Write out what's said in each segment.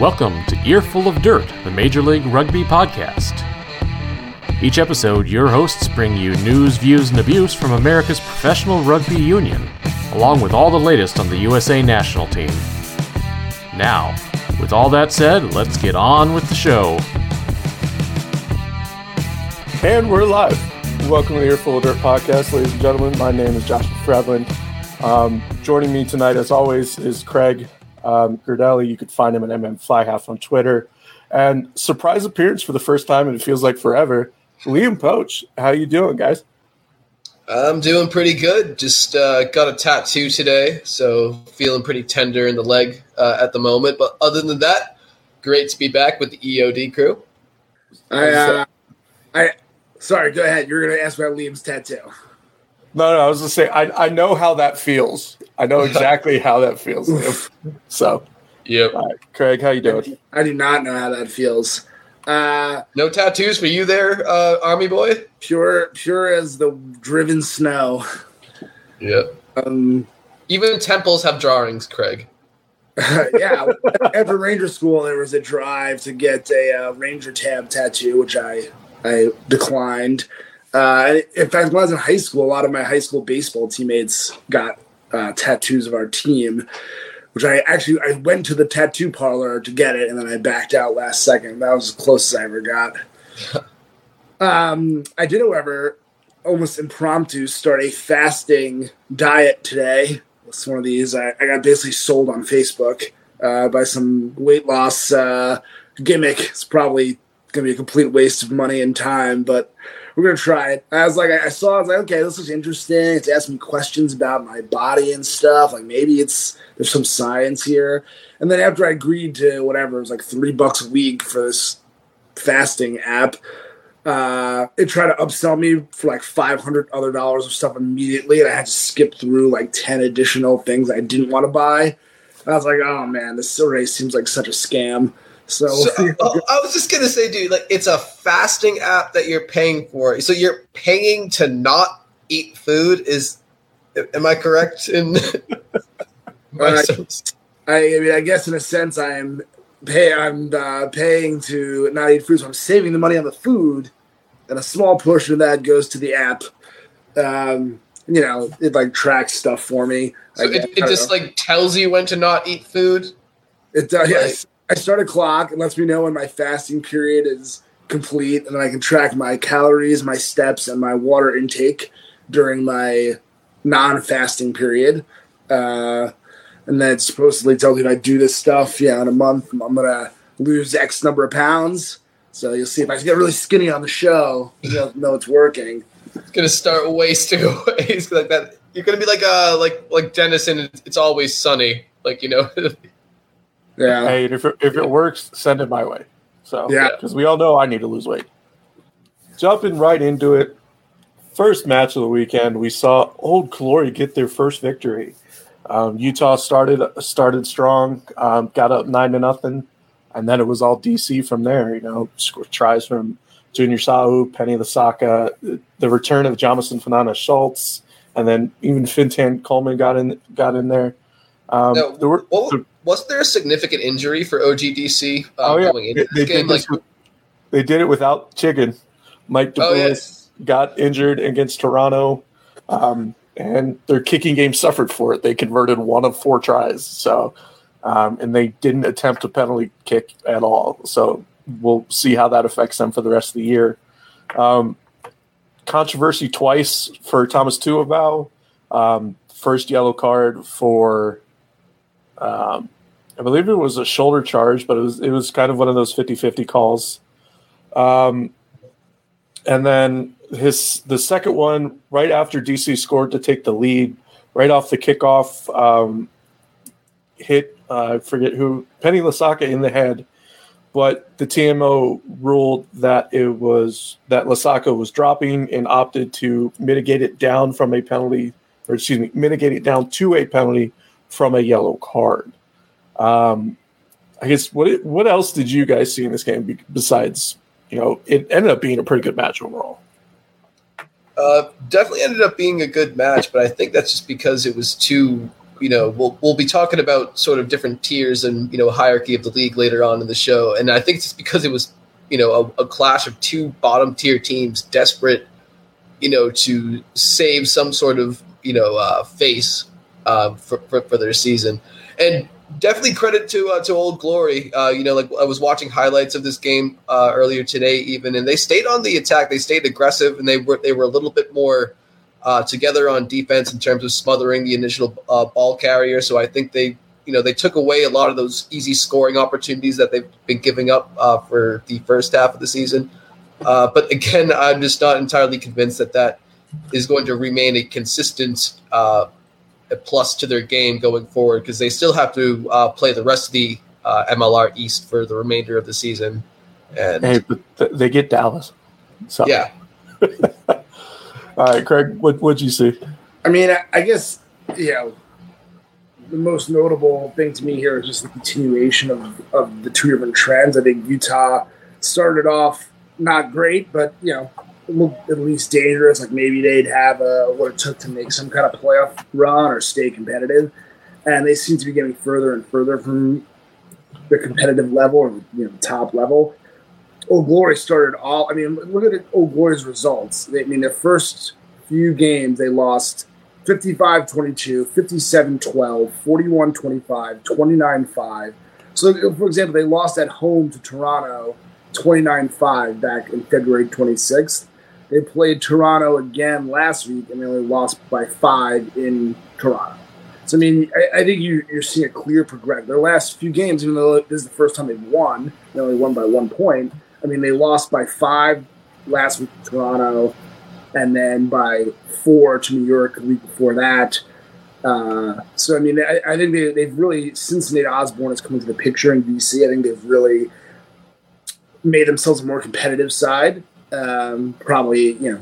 Welcome to Earful of Dirt, the Major League Rugby podcast. Each episode, your hosts bring you news, views, and abuse from America's professional rugby union, along with all the latest on the USA national team. Now, with all that said, let's get on with the show. And we're live. Welcome to the Earful of Dirt podcast, ladies and gentlemen. My name is Joshua Fredland. Um, joining me tonight, as always, is Craig um, Gerdelli. You could find him at MM Flyhalf on Twitter. And surprise appearance for the first time, and it feels like forever. Liam Poach, how you doing, guys? I'm doing pretty good. Just uh, got a tattoo today, so feeling pretty tender in the leg uh, at the moment. But other than that, great to be back with the EOD crew. I, uh, I, sorry, go ahead. You're going to ask about Liam's tattoo. No, no, I was just to say, I, I know how that feels. I know exactly how that feels. Liam. So, Yep. all right, Craig, how you doing? I do not know how that feels. Uh, No tattoos for you there, uh, Army boy. pure, pure as the driven snow. Yep. Um, Even temples have drawings, Craig. yeah, after Ranger School, there was a drive to get a uh, Ranger tab tattoo, which I I declined. Uh, in fact, when I was in high school, a lot of my high school baseball teammates got uh, tattoos of our team, which I actually I went to the tattoo parlor to get it, and then I backed out last second. That was as close as I ever got. um, I did, however, almost impromptu start a fasting diet today. It's one of these I, I got basically sold on Facebook uh, by some weight loss uh, gimmick. It's probably to be a complete waste of money and time, but we're to try it. I was like, I saw, I was like, okay, this looks interesting. It's asking me questions about my body and stuff. Like maybe it's there's some science here. And then after I agreed to whatever, it was like three bucks a week for this fasting app uh, it tried to upsell me for like 500 other dollars of stuff immediately and i had to skip through like 10 additional things i didn't want to buy i was like oh man this already seems like such a scam so, So, oh, I was just gonna say, dude, like it's a fasting app that you're paying for. So you're paying to not eat food. Is am I correct in? Uh? I, I mean i guess in a sense i'm pay i'm uh, paying to not eat food so i'm saving the money on the food and a small portion of that goes to the app um, you know it like tracks stuff for me So it, it just know. like tells you when to not eat food. It does. Yes, I start a clock. It lets me know when my fasting period is complete, and then I can track my calories, my steps, and my water intake during my non-fasting period. Uh, and then it supposedly tells me if I do this stuff, yeah, in a month, I'm gonna lose X number of pounds. So you'll see if I get really skinny on the show, you'll know it's working. It's gonna start wasting away. Like that. You're gonna be like uh like like Dennis It's, it's Always Sunny. Like you know. Yeah. Hey, and if it, if it works, send it my way. So, Yeah. because we all know I need to lose weight. Jumping right into it, first match of the weekend, we saw Old Glory get their first victory. Um, Utah started started strong, um, got up nine to nothing, and then it was all DC from there. You know, score tries from Junior Sahu, Penny Lasaka, the return of Jamason Fa'anana-Schultz, and then even Fintan Coleman got in got in there. Um, Now, there were, what, wasn't there a significant injury for OGDC uh, Oh, yeah. going into They, this they game? did Like, with- they did it without Chicken. Mike oh yeah, got injured against Toronto, um, and their kicking game suffered for it. They converted one of four tries, so um, and they didn't attempt a penalty kick at all. So we'll see how that affects them for the rest of the year. Um, controversy twice for Thomas Tuavau. Um, first yellow card for um, I believe it was a shoulder charge, but it was it was kind of one of those 50-50 calls. Um, and then his the second one right after DC scored to take the lead, right off the kickoff, um, hit uh, I forget who Penny Lasaka in the head, but the TMO ruled that it was that Lasaka was dropping and opted to mitigate it down from a penalty, or excuse me, mitigate it down to a penalty from a yellow card. Um, I guess what what else did you guys see in this game besides you know it ended up being a pretty good match overall? uh, definitely ended up being a good match, but I think that's just because it was two you know, we'll we'll be talking about sort of different tiers and you know hierarchy of the league later on in the show, and I think it's just because it was you know a, a clash of two bottom tier teams desperate, you know, to save some sort of you know uh, face uh, for, for for their season, and definitely credit to uh, to Old Glory. Uh, you know, like I was watching highlights of this game uh, earlier today, even, and they stayed on the attack. They stayed aggressive, and they were they were a little bit more uh, together on defense in terms of smothering the initial uh, ball carrier. So I think they, you know, they took away a lot of those easy scoring opportunities that they've been giving up for the first half of the season. but again, I'm just not entirely convinced that that is going to remain a consistent a plus to their game going forward because they still have to uh, play the rest of the uh, MLR East for the remainder of the season. And hey, they get Dallas. So yeah. All right, Craig, what what'd you see? I mean, I, I guess you know the most notable thing to me here is just the continuation of, of the two different trends. I think Utah started off not great, but you know at least dangerous. Like maybe they'd have what it took to make some kind of playoff run or stay competitive. And they seem to be getting further and further from the competitive level or you know top level. Old Glory started all. I mean, look at Old Glory's results. They, I mean, their first few games they lost 55-22, 57-12, 41-25, 29-5. So, for example, they lost at home to Toronto 29-5 back in February 26th. They played Toronto again last week and they only lost by five in Toronto. So, I mean, I, I think you, are seeing a clear progression. Their last few games, even though this is the first time they've won, they only won by one point. I mean, they lost by five last week to Toronto and then by four to New York the week before that. Uh, so, I mean, I, I think they, have really, since Nate Osborne has come into the picture in DC, I think they've really made themselves a more competitive side. Um, probably, you know,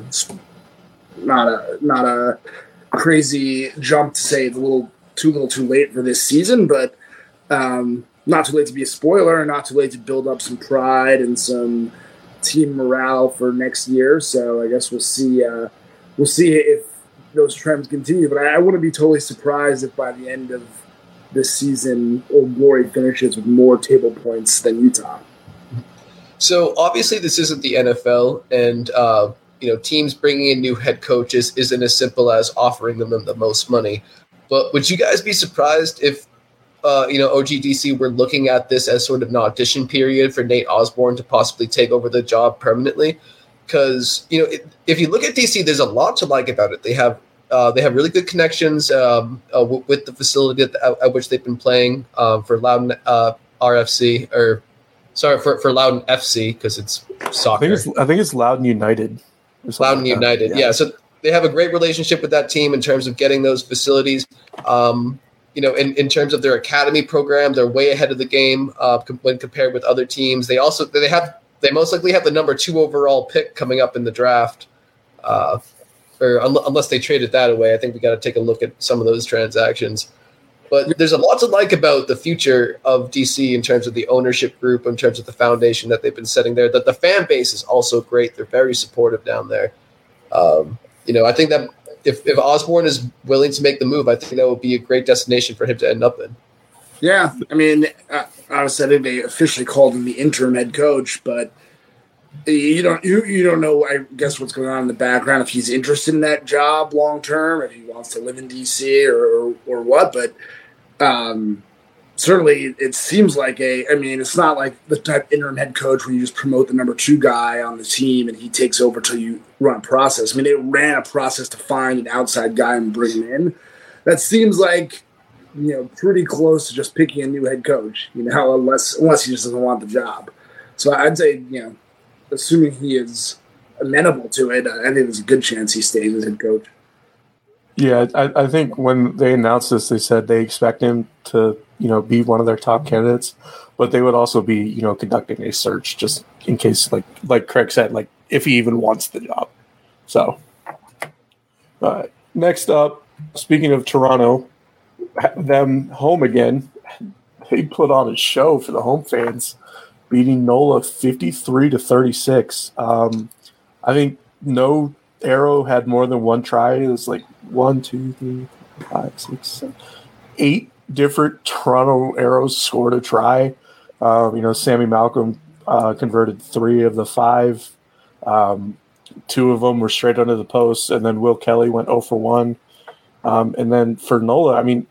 not a not a crazy jump to say it's a little too little too late for this season, but um, not too late to be a spoiler, not too late to build up some pride and some team morale for next year. So I guess we'll see. Uh, we'll see if those trends continue. But I, I wouldn't be totally surprised if by the end of this season, Old Glory finishes with more table points than Utah. So obviously, this isn't the NFL, and uh, you know, teams bringing in new head coaches isn't as simple as offering them the most money. But would you guys be surprised if uh, you know OGDC were looking at this as sort of an audition period for Nate Osborne to possibly take over the job permanently? Because you know, if you look at DC, there's a lot to like about it. They have uh, they have really good connections um, uh, w- with the facility at, the, at, which they've been playing um, for Loudoun uh, RFC or sorry for for Loudoun FC because it's soccer. I think it's, I think it's Loudoun United. Loudoun like United, yeah. yeah. So they have a great relationship with that team in terms of getting those facilities. Um, you know, in, in terms of their academy program, they're way ahead of the game uh, when compared with other teams. They also they have they most likely have the number two overall pick coming up in the draft. Uh, or un- unless they traded that away, I think we got to take a look at some of those transactions. But there's a lot to like about the future of DC in terms of the ownership group, in terms of the foundation that they've been setting there. That the fan base is also great. They're very supportive down there. Um, you know, I think that if, if Osborne is willing to make the move, I think that would be a great destination for him to end up in. Yeah, I mean, uh, obviously, I think they officially called him the interim head coach, but you don't you, you don't know I guess what's going on in the background if he's interested in that job long term if he wants to live in DC or or, or what but um, certainly it seems like a i mean it's not like the type interim head coach where you just promote the number two guy on the team and he takes over till you run a process. I mean they ran a process to find an outside guy and bring him in. That seems like you know pretty close to just picking a new head coach you know unless unless he just doesn't want the job. So i'd say you know assuming he is amenable to it i think there's a good chance he stays as head coach yeah, I, I, think when they announced this, they said they expect him to, you know, be one of their top candidates, but they would also be, you know, conducting a search just in case, like like Craig said, like if he even wants the job. So, uh, next up, speaking of Toronto, them home again. They put on a show for the home fans, beating Nola fifty three to thirty six. Um, I think no arrow had more than one try. It was like one, two, three, five, six, seven. eight different Toronto arrows scored a try. Uh, you know, Sammy Malcolm uh, converted three of the five. Um, two of them were straight under the post, and then Will Kelly went 0 for 1. Um, and then for Nola, I mean,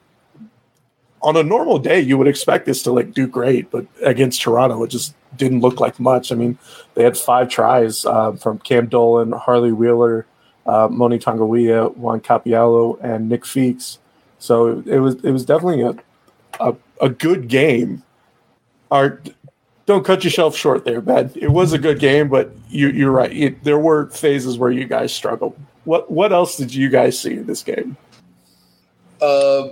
on a normal day, you would expect this to like do great, but against Toronto, it just didn't look like much. I mean, they had five tries uh, from Cam Dolan, Harley Wheeler, uh, Moni Tonga'uiha, Juan Cappiello, and Nick Feeks. So it was it was definitely a a, a good game. Our don't cut yourself short there, Ben. It was a good game, but you, you're right. It, there were phases where you guys struggled. What what else did you guys see in this game? Uh,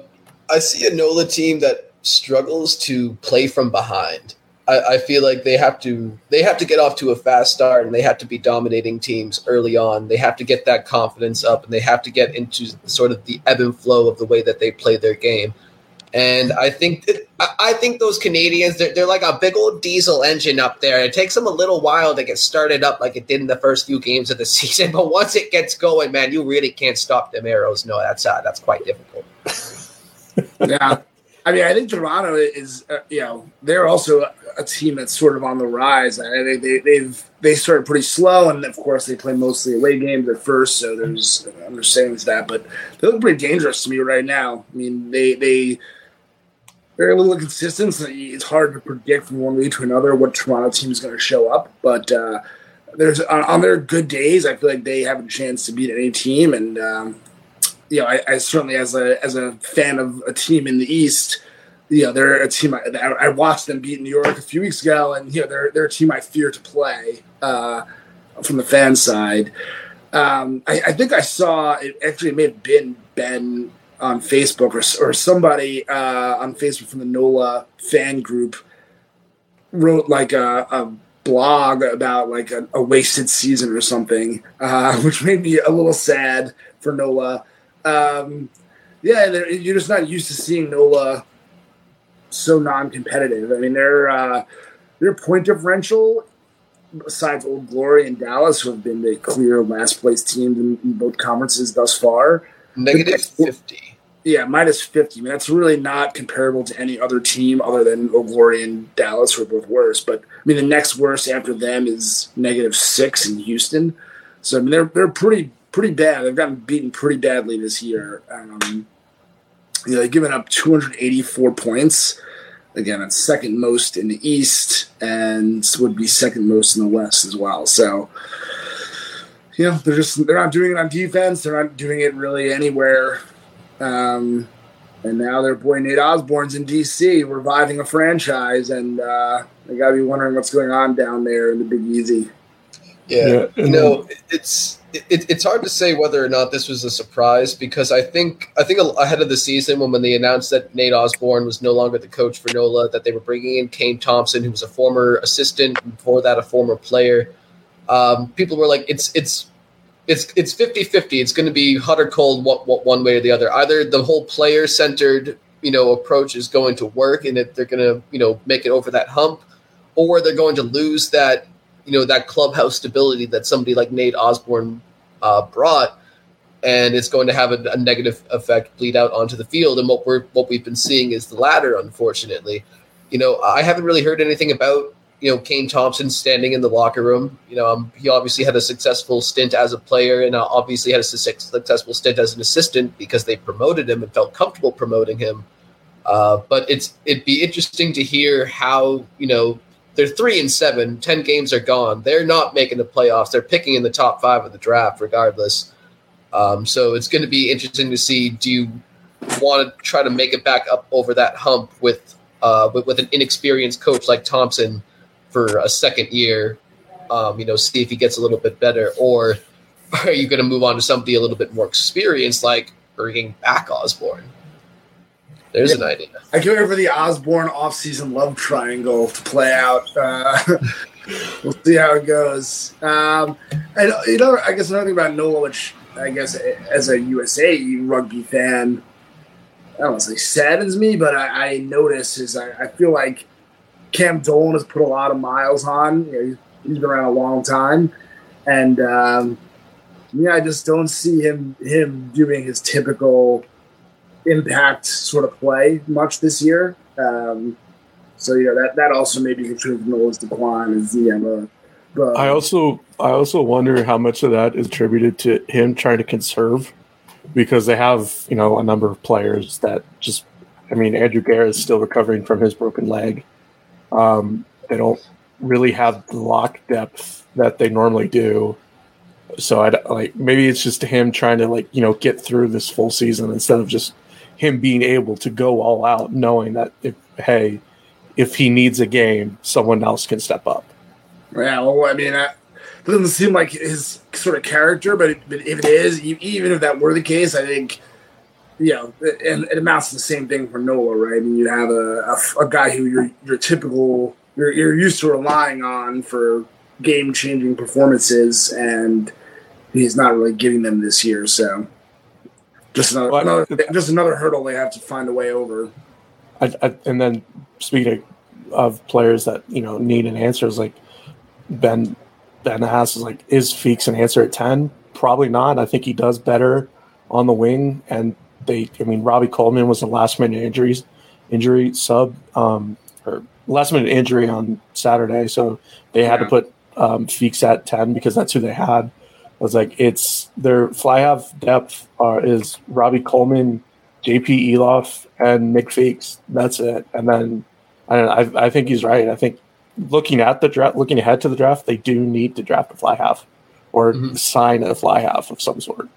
I see a NOLA team that struggles to play from behind. I, I, feel like they have to they have to get off to a fast start and they have to be dominating teams early on. They have to get that confidence up and they have to get into sort of the ebb and flow of the way that they play their game. And I think I think those Canadians they're, they're like a big old diesel engine up there. It takes them a little while to get started up like it did in the first few games of the season, but once it gets going, man, you really can't stop them arrows. No, that's uh, that's quite difficult. yeah. I mean, I think Toronto is, uh, you know, they're also a team that's sort of on the rise. I think they, they've they started pretty slow, and of course they play mostly away games at first, so there's understanding to that. But they look pretty dangerous to me right now. I mean, they they a little inconsistent. So it's hard to predict from one week to another what Toronto team is going to show up. But uh, there's on, on, their good days, I feel like they have a chance to beat any team. And um, you know, I, I, certainly as a as a fan of a team in the East, you know, they're a team I, I watched them beat New York a few weeks ago, and you know, they're they're a team I fear to play uh, from the fan side. Um, I, I, think I saw it actually may have been Ben on Facebook or, or somebody uh, on Facebook from the NOLA fan group wrote like a, a blog about like a, a, wasted season or something, uh, which made me a little sad for NOLA. Um, yeah, you're just not used to seeing NOLA so non-competitive. I mean, their uh, their point differential, besides Old Glory and Dallas, who have been the clear last place teams in, in both conferences thus far, Negative 50. Yeah, minus 50. I mean, that's really not comparable to any other team other than Old Glory and Dallas, who are both worse. But, I mean, the next worst after them is negative six in Houston. So, I mean, they're, they're pretty pretty bad. They've gotten beaten pretty badly this year. Um, you know, they've given up 284 points. Again, that's second most in the East and would be second most in the West as well. So, you know, they're just they're not doing it on defense. They're not doing it really anywhere. Um, and now their boy Nate Osborne's in DC, reviving a franchise, and uh, they got to be wondering what's going on down there in the Big Easy. Yeah, yeah. you know, it's it, it's hard to say whether or not this was a surprise because I think I think ahead of the season when when they announced that Nate Osborne was no longer the coach for NOLA, that they were bringing in Kane Thompson, who was a former assistant, before that a former player um, people were like, it's it's it's it's 50-50. It's going to be hot or cold, what, what one way or the other. Either the whole player centered you know approach is going to work, and that they're going to you know make it over that hump, or they're going to lose that you know that clubhouse stability that somebody like Nate Osborne uh, brought, and it's going to have a, a, negative effect bleed out onto the field. And what we're what we've been seeing is the latter, unfortunately. You know, I haven't really heard anything about you know Kane Thompson standing in the locker room. You know, um, he obviously had a successful stint as a player, and uh, obviously had a successful stint as an assistant because they promoted him and felt comfortable promoting him. Uh, but it's it'd be interesting to hear how you know they're three and seven. Ten games are gone. They're not making the playoffs. They're picking in the top five of the draft, regardless. Um, so it's going to be interesting to see. Do you want to try to make it back up over that hump with uh, with, with an inexperienced coach like Thompson? for a second year, um, you know, see if he gets a little bit better, or are you going to move on to somebody a little bit more experienced, like bringing back Osborne? There's yeah. an idea. I can't wait for the Osborne off-season love triangle to play out. Uh, we'll see how it goes. Um, and you know, I guess another thing about Nola, which I guess as a USA rugby fan, I don't want to say saddens me, but I, I notice is I, I feel like Cam Dolan has put a lot of miles on. You know, he's been around a long time, and um, yeah, I just don't see him him doing his typical impact sort of play much this year. Um, so you know that that also maybe contributed to Nola's decline. Know the, the I also I also wonder how much of that is attributed to him trying to conserve because they have you know a number of players that just I mean Andrew Guerra is still recovering from his broken leg. Um, they don't really have the lock depth that they normally do. So I like maybe it's just him trying to like you know get through this full season instead of just him being able to go all out, knowing that if hey, if he needs a game, someone else can step up. Yeah, well, I mean, it doesn't seem like his sort of character, but, if it is, even if that were the case, I think, you know, and it amounts to the same thing for Nola, right? I mean, you have a, a, a guy who you're, typical, you're, you're used to relying on for game changing performances, and he's not really getting them this year. So just another, well, another just another hurdle they have to find a way over. I, I, and then speaking of players that you know need an answer, is like Ben Ben Haas is like is Feeks an answer at ten? Probably not. I think he does better on the wing, and they. I mean, Robbie Coleman was the last minute injuries injury sub um, or last minute injury on Saturday, so they had yeah. to put um, Feeks at ten because that's who they had. Was like, it's their fly half depth are, is Robbie Coleman, JP Eloff, and Nick Fakes. That's it. And then I, I, I think he's right. I think looking at the draft, looking ahead to the draft, they do need to draft a fly half or mm-hmm. sign a fly half of some sort.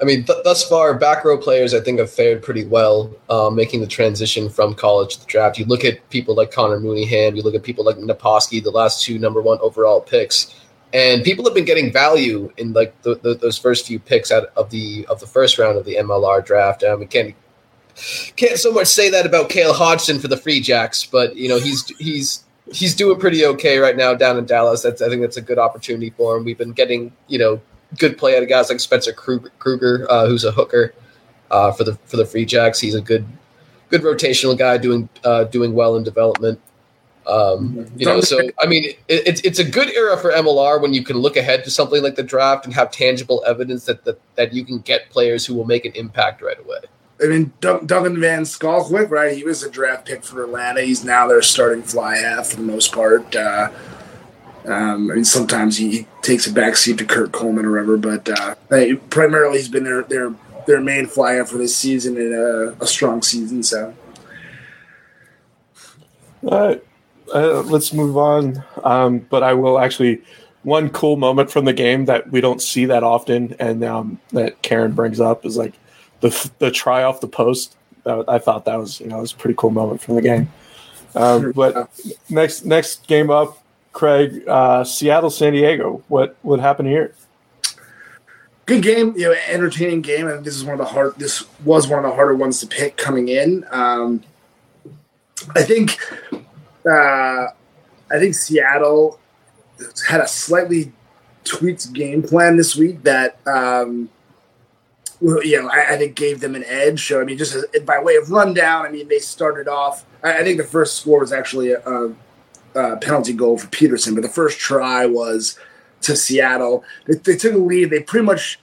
I mean, th- thus far, back row players I think have fared pretty well, um, making the transition from college to the draft. You look at people like Connor Mooneyhan, you look at people like Naposki, the last two number one overall picks, and people have been getting value in like the, the, those first few picks out of the of the first round of the MLR draft. Um, we can't can't so much say that about Kale Hodgson for the Free Jacks, but you know he's he's he's doing pretty okay right now down in Dallas. That's I think that's a good opportunity for him. We've been getting you know good play out of guys like Spencer Kruger, uh, who's a hooker uh, for the for the Free Jacks. He's a good good rotational guy doing uh, doing well in development. Um, you know, so I mean, it, it's it's a good era for MLR when you can look ahead to something like the draft and have tangible evidence that that, that you can get players who will make an impact right away. I mean, Duncan Van Schalkwyk, right? He was a draft pick for Atlanta. He's now their starting fly half for the most part. Uh, um, I mean, sometimes he takes a backseat to Kurt Coleman or whatever, but uh, primarily he's been their their their main fly half for this season and a, a strong season. So, all right, uh, let's move on. Um, but I will actually one cool moment from the game that we don't see that often, and um, that Karen brings up is like the the try off the post. I thought that was you know was a pretty cool moment from the game. Um, but next next game up, Craig, uh, Seattle San Diego. What what happened here? Good game, you know, entertaining game. and this is one of the hard. This was one of the harder ones to pick coming in. Um, I think, uh, I think Seattle had a slightly tweaked game plan this week that um, you know, I, I, think gave them an edge. So I mean, just as, by way of rundown, I mean they started off. I, I think the first score was actually a, a, penalty goal for Pietersen, but the first try was to Seattle. They, they took a lead. They pretty much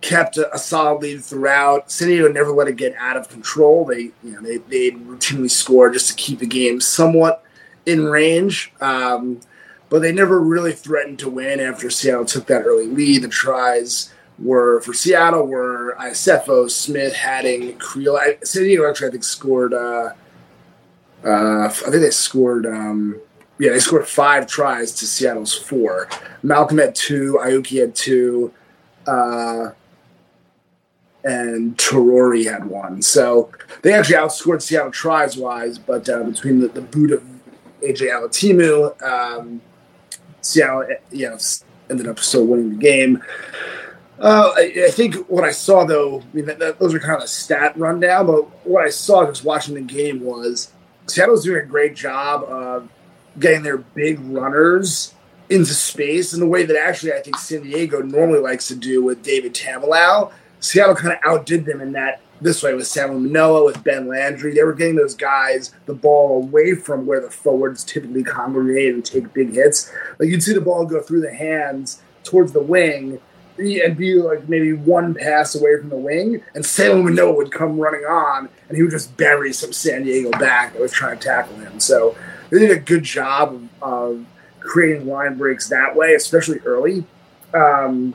kept a, a, solid lead throughout. San Diego never let it get out of control. They you know they they routinely score just to keep the game somewhat in range. Um, but they never really threatened to win after Seattle took that early lead. The tries were for Seattle were Icefo, Smith, Hadding, Creel. Diego actually I think scored. Uh, uh, I think they scored. Um, yeah, they scored five tries to Seattle's four. Malcolm had two. Ayuki had two. Uh, and Torori had one. So they actually outscored Seattle tries wise, but uh, between the, the boot of AJ Alatimu, um, Seattle you know, ended up still winning the game. Uh, I, I, think what I saw, though, I mean, that, that, those are kind of a stat rundown, but what I saw just watching the game was Seattle's doing a great job of getting their big runners into space in the way that actually I think San Diego normally likes to do with David Tameilau. Seattle kind of outdid them in that this way with Samu Manoa, with Ben Landry. They were getting those guys the ball away from where the forwards typically congregate and take big hits. Like you'd see the ball go through the hands towards the wing and be like maybe one pass away from the wing, and Samu Manoa would come running on, and he would just bury some San Diego back that was trying to tackle him. So they did a good job of creating line breaks that way, especially early. Um,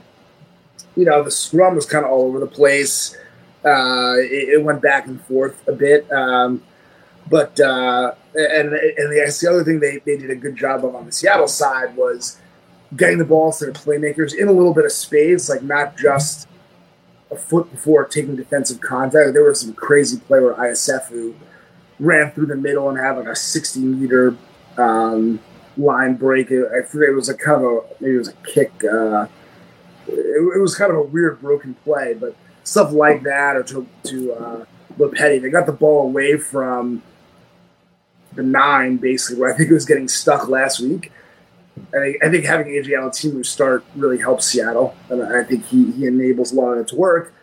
you know, the scrum was kind of all over the place. Uh, it, it, went back and forth a bit. Um, but uh, and and the, the other thing they, they did a good job of on the Seattle side was getting the ball to the playmakers in a little bit of space, like not just a foot before taking defensive contact. There was some crazy play where Iosefu ran through the middle and had like a 60 meter um, line break. I forget it was a kind of a maybe it was a kick. Uh, it, it, was kind of a weird broken play, but stuff like that or to to uh, Lopeti, they got the ball away from the nine basically where I think it was getting stuck last week I, I think having AJ Alatimu start really helps Seattle, and I think he, he enables a lot of it to work.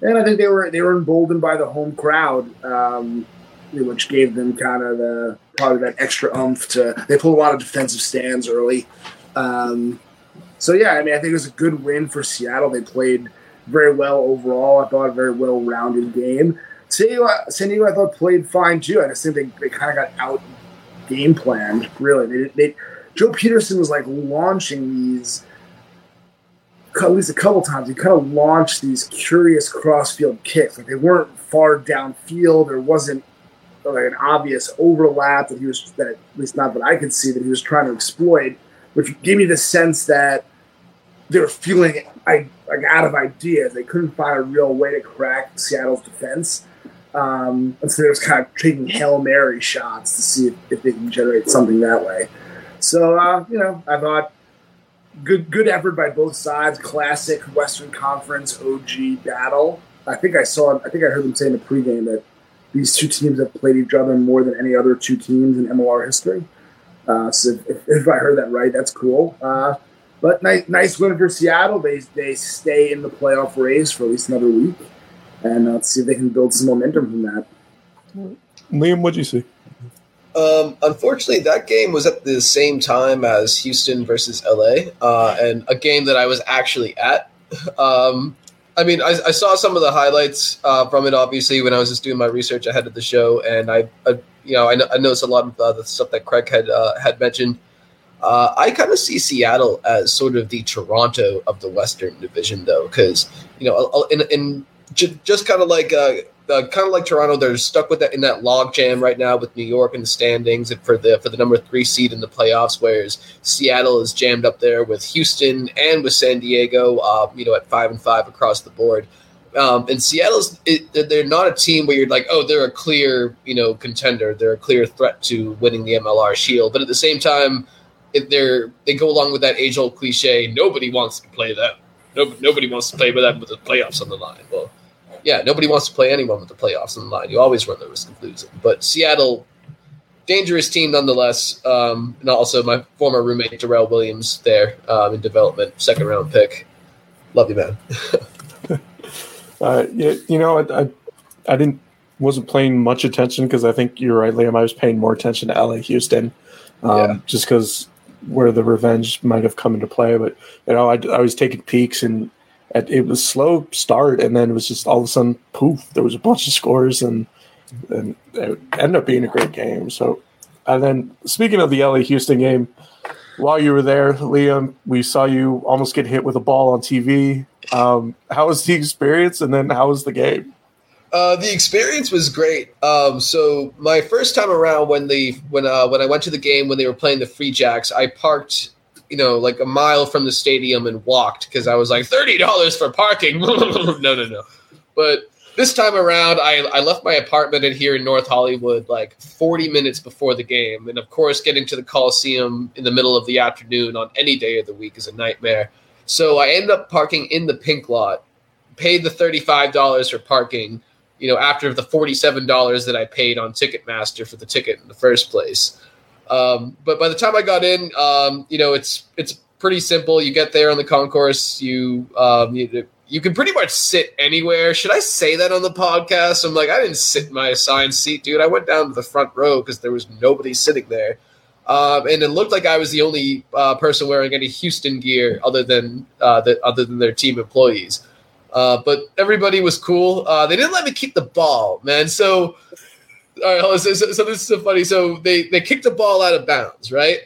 And I think they were they were emboldened by the home crowd, um, which gave them kind of the probably that extra oomph to. They pulled a lot of defensive stands early, um, so yeah. I mean, I think it was a good win for Seattle. They played very well overall. I thought a very well rounded game. San Diego, San Diego, I thought played fine too. I just think they, they kind of got out game planned. Really, they, they Joe Pietersen was like launching these at least a couple times. He kind of launched these curious crossfield kicks. Like they weren't far downfield. There wasn't like an obvious overlap that he was that at least not that I could see that he was trying to exploit, which gave me the sense that they were feeling like out of ideas. They couldn't find a real way to crack Seattle's defense. Um, and so they was kind of taking hail mary shots to see if, if they can generate something that way. So uh, you know, I thought good good effort by both sides. Classic Western Conference OG battle. I think I saw. I think I heard them say in the pregame that these two teams have played each other more than any other two teams in MLR history. Uh, so if, if, I heard that right, that's cool. Uh, but nice, nice win for Seattle. They they stay in the playoff race for at least another week, and uh, let's see if they can build some momentum from that. Liam, what'd you see? Um, unfortunately, that game was at the same time as Houston versus LA, uh, and a game that I was actually at. Um, I mean, I, I, saw some of the highlights uh, from it, obviously, when I was just doing my research ahead of the show, and I, I you know, I, I, noticed a lot of uh, the stuff that Craig had uh, had mentioned. Uh, I kind of see Seattle as sort of the Toronto of the Western Division, though, because you know, in, in just kind of like uh, uh, kind of like Toronto, they're stuck with that in that log jam right now with New York in the standings for the for the number three seed in the playoffs. Whereas Seattle is jammed up there with Houston and with San Diego, uh, you know, at five and five across the board. Um, and Seattle's it, they're not a team where you're like, oh, they're a clear you know contender, they're a clear threat to winning the MLR Shield. But at the same time, they're they go along with that age old cliche, nobody wants to play them. No, nobody wants to play with them with the playoffs on the line. Well yeah, nobody wants to play anyone with the playoffs on the line. You always run the risk of losing. But Seattle, dangerous team nonetheless. Um, and also my former roommate Darrell Williams there um, in development, second round pick. Love you, man. uh, yeah, you know, I, I, I didn't wasn't paying much attention because I think you're right, Liam. I was paying more attention to LA Houston, um, yeah. just because where the revenge might have come into play. But you know, I, I was taking peaks and it was slow start, and then it was just all of a sudden, poof, there was a bunch of scores, and and it ended up being a great game. So, and then speaking of the LA Houston game, while you were there, Liam, we saw you almost get hit with a ball on TV. Um, how was the experience, and then how was the game? Uh, the experience was great. Um, so my first time around when the when uh, when I went to the game when they were playing the Free Jacks, I parked you know, like a mile from the stadium and walked because I was like thirty dollars for parking. no, no, no. But this time around, I, I left my apartment in here in North Hollywood like 40 minutes before the game. And of course, getting to the Coliseum in the middle of the afternoon on any day of the week is a nightmare. So I ended up parking in the pink lot, paid the $35 for parking, you know, after the $47 that I paid on Ticketmaster for the ticket in the first place. Um, but by the time I got in, um, you know, it's it's pretty simple. You get there on the concourse, you um, you, you can pretty much sit anywhere. Should I say that on the podcast? I'm like, I didn't sit in my assigned seat, dude. I went down to the front row because there was nobody sitting there. um, and it looked like I was the only uh, person wearing any Houston gear other than uh, the, other than their team employees. Uh, but everybody was cool. Uh, they didn't let me keep the ball, man. So, all right, so, so, so this is so funny. So they they kicked the ball out of bounds, right?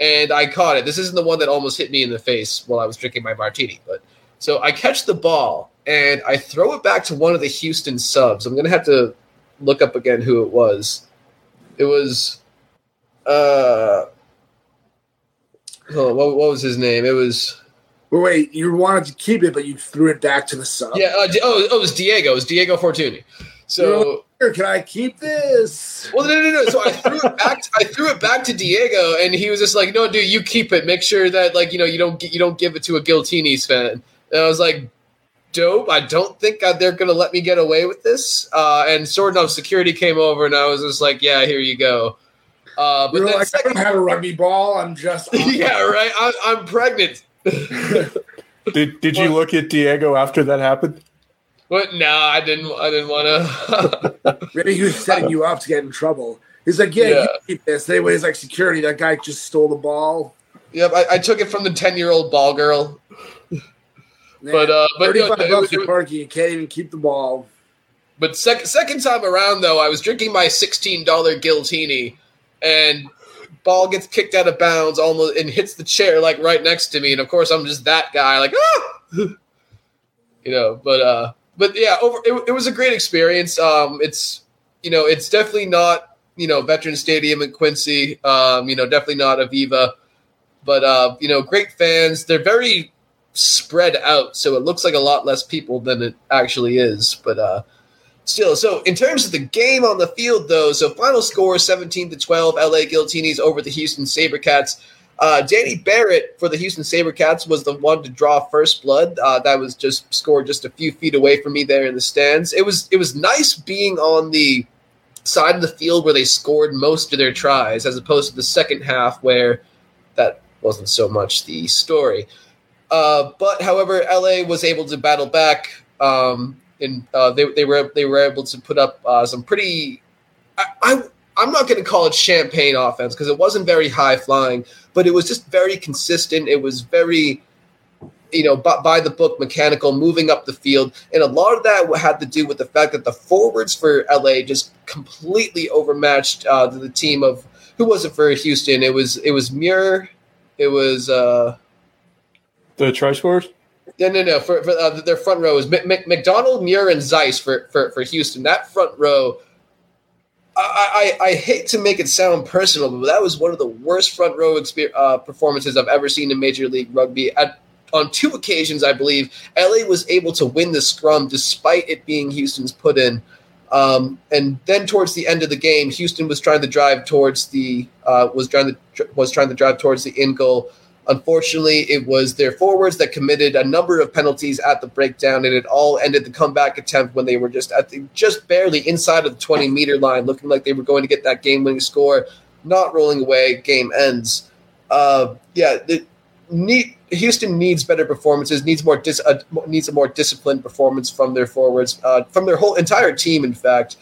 And I caught it. This isn't the one that almost hit me in the face while I was drinking my martini, but so I catch the ball and I throw it back to one of the Houston subs. I'm gonna have to look up again who it was. It was uh what, what was his name? It was But wait, you wanted to keep it, but you threw it back to the sub. yeah. Uh, oh, oh, it was Diego. It was Diego Fortuny. So Here, can I keep this? well, no, no, no. So I threw it back. I threw it back to Diego, and he was just like, "No, dude, you keep it. Make sure that like you know you don't you don't give it to a Giltinis fan." And I was like, "Dope. I don't think they're gonna let me get away with this." Uh, and sort of security came over, and I was just like, "Yeah, here you go." Uh, but then like, I don't have a rugby ball. I'm just yeah, right. I'm, I'm pregnant. Did Did you look at Diego after that happened? But no, I didn't. I didn't want to. Maybe he was setting you up to get in trouble. He's like, yeah, Yeah. you keep this. Anyways, like security, that guy just stole the ball. yep, I, I took it from the ten-year-old ball girl. But uh, but no, thirty-five it bucks was- for parking. You can't even keep the ball. But second second time around though, I was drinking my sixteen dollar Giltini, and ball gets kicked out of bounds almost and hits the chair like right next to me, and of course I'm just that guy like ah, you know. But uh, but yeah, over it, it was a great experience. Um, it's you know it's definitely not you know Veteran Stadium in Quincy. Um, you know definitely not Aviva, but uh, you know great fans. They're very spread out, so it looks like a lot less people than it actually is. But uh, still, so in terms of the game on the field, though, so final score 17 to 12, LA Giltinis over the Houston Sabercats. Uh, Danny Barrett for the Houston Sabercats was the one to draw first blood. Uh, that was just scored just a few feet away from me there in the stands. It was it was nice being on the side of the field where they scored most of their tries, as opposed to the second half where that wasn't so much the story. Uh, but however, LA was able to battle back. Um, and uh, they, they were they were able to put up uh, some pretty. I, I I'm not going to call it champagne offense because it wasn't very high flying, but it was just very consistent. It was very, you know, by, by the book, mechanical, moving up the field, and a lot of that had to do with the fact that the forwards for LA just completely overmatched uh, the team of who was it for Houston? It was it was Muir, it was. Uh, The try scores? No, no, no. For, for uh, their front row is Mc, McDonald, Muir, and Zeiss for, for, for Houston. That front row, I, I, I hate to make it sound personal, but that was one of the worst front row exper- uh, performances I've ever seen in Major League Rugby. At, on two occasions, I believe, LA was able to win the scrum despite it being Houston's put in. Um, and then towards the end of the game, Houston was trying to drive towards the uh, was trying to was trying to drive towards the in goal. Unfortunately, it was their forwards that committed a number of penalties at the breakdown, and it all ended the comeback attempt when they were just at the, just barely inside of the 20 meter line, looking like they were going to get that game winning score. Not rolling away, game ends. Uh, yeah, the, need, Houston needs better performances, needs more dis, uh, needs a more disciplined performance from their forwards, uh, from their whole entire team, in fact,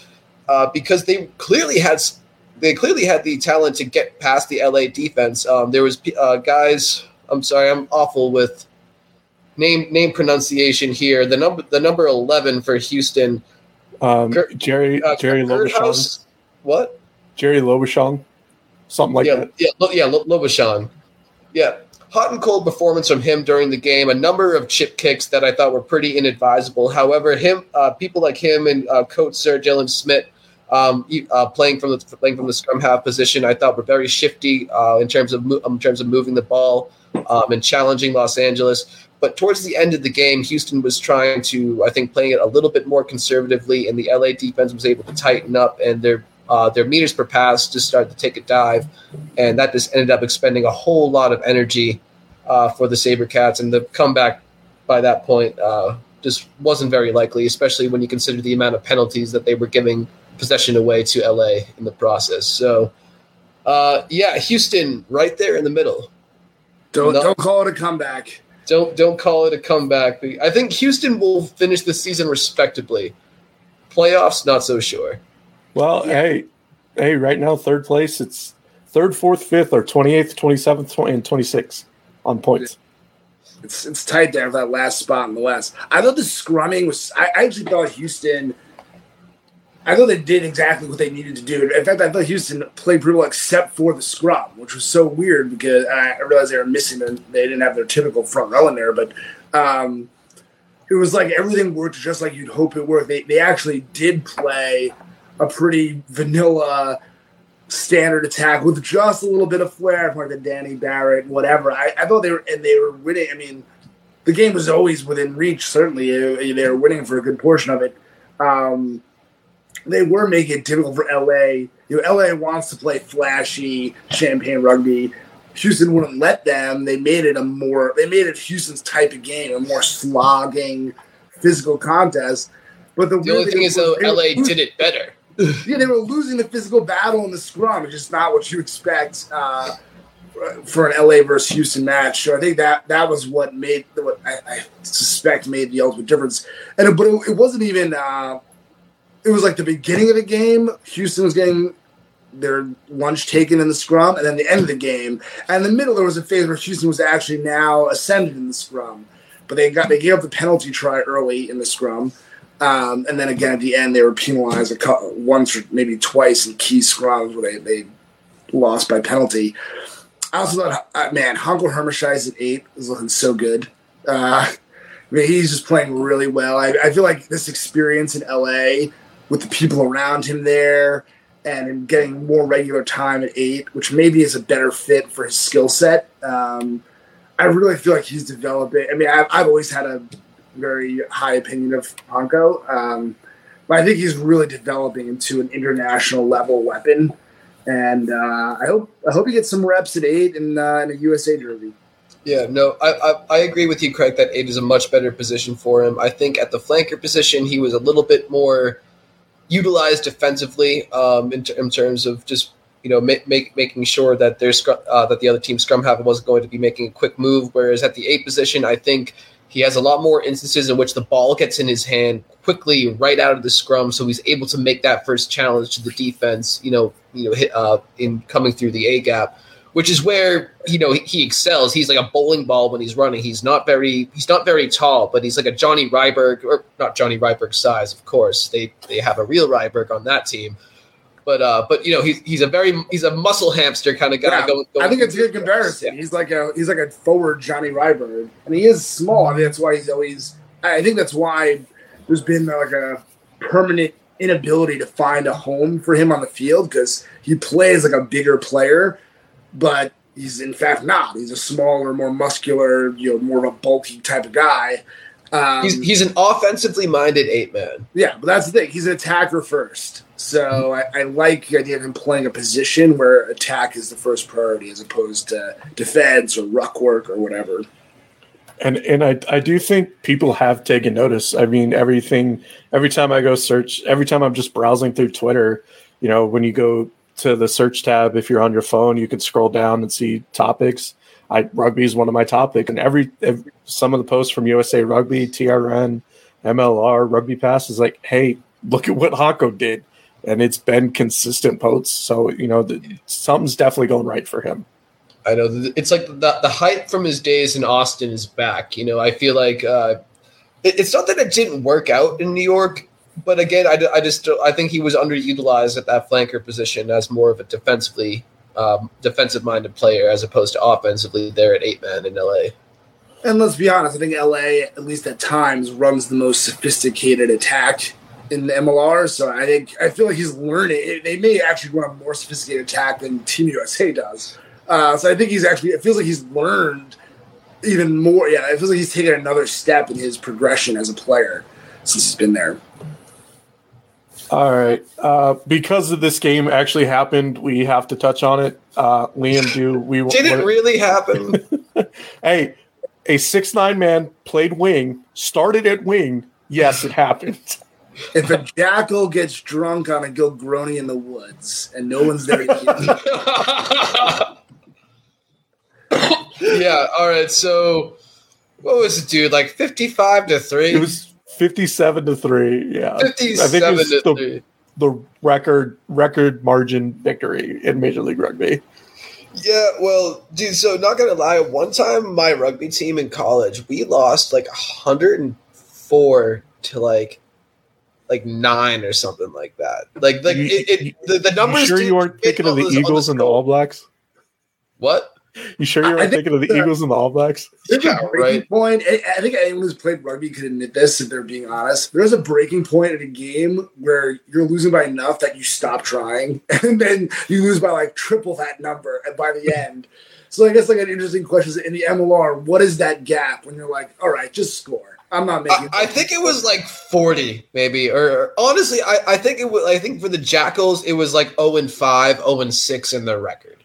uh, because they clearly had they clearly had the talent to get past the LA defense. Um, there was uh, guys. I'm sorry, I'm awful with name name pronunciation here. The number the number eleven for Houston. Um, Kurt- Jerry Uh, Jerry Lobachon, What? Jerry Lobachon, something like yeah, that. yeah, Lo- yeah, Lo-. Yeah, hot and cold performance from him during the game. A number of chip kicks that I thought were pretty inadvisable. However, him, uh, people like him and uh, Coach Sir Dylan Smith. Um, uh, playing from the playing from the scrum half position, I thought were very shifty uh, in terms of mo- in terms of moving the ball um, and challenging Los Angeles. But towards the end of the game, Houston was trying to, I think, playing it a little bit more conservatively, and the LA defense was able to tighten up, and their uh, their meters per pass just started to take a dive, and that just ended up expending a whole lot of energy uh, for the SaberCats, and the comeback by that point uh, just wasn't very likely, especially when you consider the amount of penalties that they were giving possession away to LA in the process. So, uh, yeah, Houston right there in the middle. Don't No. don't call it a comeback. Don't don't call it a comeback. I think Houston will finish the season respectably. Playoffs, not so sure. Well, Yeah. hey, hey, right now third place. It's third, fourth, fifth are 28th, 27th, and 26th on points. It's it's tight there for that last spot in the West. I thought the scrumming was. I, I actually thought Houston. I thought they did exactly what they needed to do. In fact, I thought Houston played pretty well except for the scrum, which was so weird because I realized they were missing. Their, they didn't have their typical front row in there, but um, it was like everything worked just like you'd hope it worked. They they actually did play a pretty vanilla standard attack with just a little bit of flair from the Danny Barrett, whatever. I, I thought they were and they were winning. I mean, the game was always within reach. Certainly, they were winning for a good portion of it. Um, they were making it difficult for LA. You know, LA wants to play flashy champagne rugby. Houston wouldn't let them. They made it a more they made it Houston's type of game, a more slogging, physical contest. But the, the only thing is, though, LA did it better. yeah, they were losing the physical battle in the scrum. It's just not what you expect uh, for an LA versus Houston match. So I think that that was what made what I, I suspect made the ultimate difference. And but it, it wasn't even. Uh, it was like the beginning of the game. Houston was getting their lunch taken in the scrum, and then the end of the game. And in the middle, there was a phase where Houston was actually now ascended in the scrum, but they got they gave up the penalty try early in the scrum. Um, and then again at the end, they were penalized a couple, once or maybe twice in key scrums where they, they lost by penalty. I also thought, uh, man, Hanco Germishuys at eight is looking so good. Uh, I mean, he's just playing really well. I, I, feel like this experience in LA with the people around him there and getting more regular time at eight, which maybe is a better fit for his skill set. Um, I really feel like he's developing. I mean, I've, I've always had a very high opinion of Hanco. Um, but I think he's really developing into an international level weapon, and uh, I hope I hope he gets some reps at eight in, uh, in a USA jersey. Yeah, no, I, I, I agree with you, Craig. That eight is a much better position for him. I think at the flanker position, he was a little bit more utilized defensively um, in, in terms of just you know make, make, making sure that their uh, that the other team scrum half wasn't going to be making a quick move. Whereas at the eight position, I think he has a lot more instances in which the ball gets in his hand quickly right out of the scrum, so he's able to make that first challenge to the defense. You know, you know, hit, uh, in coming through the A gap, which is where you know he, he, excels. He's like a bowling ball when he's running. He's not very he's not very tall, but he's like a Johnny Ryberg or not Johnny Ryberg size. Of course, they they have a real Ryberg on that team but uh, but you know he's he's a very he's a muscle hamster kind of guy. Yeah, going, going I think it's a good comparison. Yeah. He's like a he's like a forward Johnny Ryberg, and he is small. I mean that's why he's always. I think that's why there's been like a permanent inability to find a home for him on the field because he plays like a bigger player, but he's in fact not. He's a smaller, more muscular, you know, more of a bulky type of guy. Um, he's he's an offensively minded eight man. Yeah, but that's the thing. He's an attacker first. So I, I, like the idea of him playing a position where attack is the first priority as opposed to defense or ruck work or whatever. And and I I do think people have taken notice. I mean, everything every time I go search, every time I'm just browsing through Twitter, you know, when you go to the search tab, if you're on your phone, you can scroll down and see topics. I rugby is one of my topic, and every, every some of the posts from USA Rugby, TRN, MLR, Rugby Pass is like, hey, look at what Hanco did and it's been consistent posts. So you know, the, something's definitely going right for him. I know it's like the the hype from his days in Austin is back. You know, I feel like uh, it, it's not that it didn't work out in New York, but again, I, I just I think he was underutilized at that flanker position as more of a defensively um, defensive minded player as opposed to offensively there at eight man in LA. And let's be honest, I think LA, at least at times, runs the most sophisticated attack in the MLR. So I think I feel like he's learning. They may actually run a more sophisticated attack than Team USA does. Uh, so I think he's actually. It feels like he's learned even more. Yeah, it feels like he's taken another step in his progression as a player since he's been there. All right. Uh, because of this game actually happened, we have to touch on it. Uh, Liam, do we? Did it really happen? hey, a six nine man played wing, started at wing. Yes, it happened. if a jackal gets drunk on a Gilgroni in the woods and no one's there yeah, all right. So what was it, dude? Like 55 to 3? It was 57 to 3. Yeah. 57 to the, 3. the record record margin victory in Major League Rugby. Yeah, well, dude, so not gonna lie, one time my rugby team in college, we lost like 104 to like like nine or something like that. Like like You- it, it the, the numbers. You sure you aren't thinking of the Eagles this and the. All Blacks? What? You sure you I aren't thinking of the the- Eagles and the All Blacks? There's Yeah, a breaking right. point. I I think anyone who's played rugby could admit this if they're being honest. There's a breaking point in a game where you're losing by enough that you stop trying, and then you lose by like triple that number and by the end. So I guess like an interesting question is in the MLR, what is that gap when you're like, all right, just score. I'm not making. I, I think it was like 40, maybe. Or, or honestly, I, I think it was. I think for the Jackals, it was like 0 and 5, 0 and 6 in their record.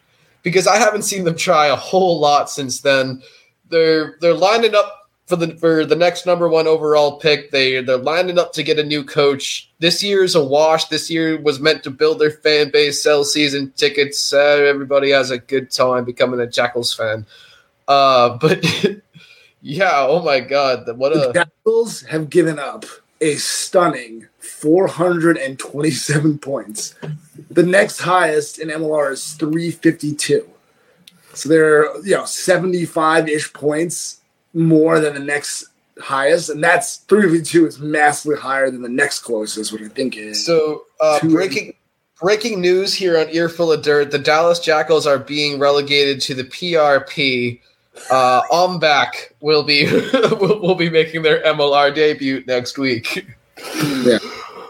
Because I haven't seen them try a whole lot since then. They're they're lining up for the for the next number one overall pick. They they're lining up to get a new coach. This year is a wash. This year was meant to build their fan base, sell season tickets. Uh, everybody has a good time becoming a Jackals fan. Uh, but yeah, oh my god, what the a Jackals have given up a stunning 427 points. The next highest in MLR is 352. So they're you know 75 ish points more than the next highest, and that's 352 is massively higher than the next closest, which I think is So, uh, breaking breaking news here on Earful of Dirt: the Dallas Jackals are being relegated to the PRP. Uh, Ombak will be will, will be making their MLR debut next week.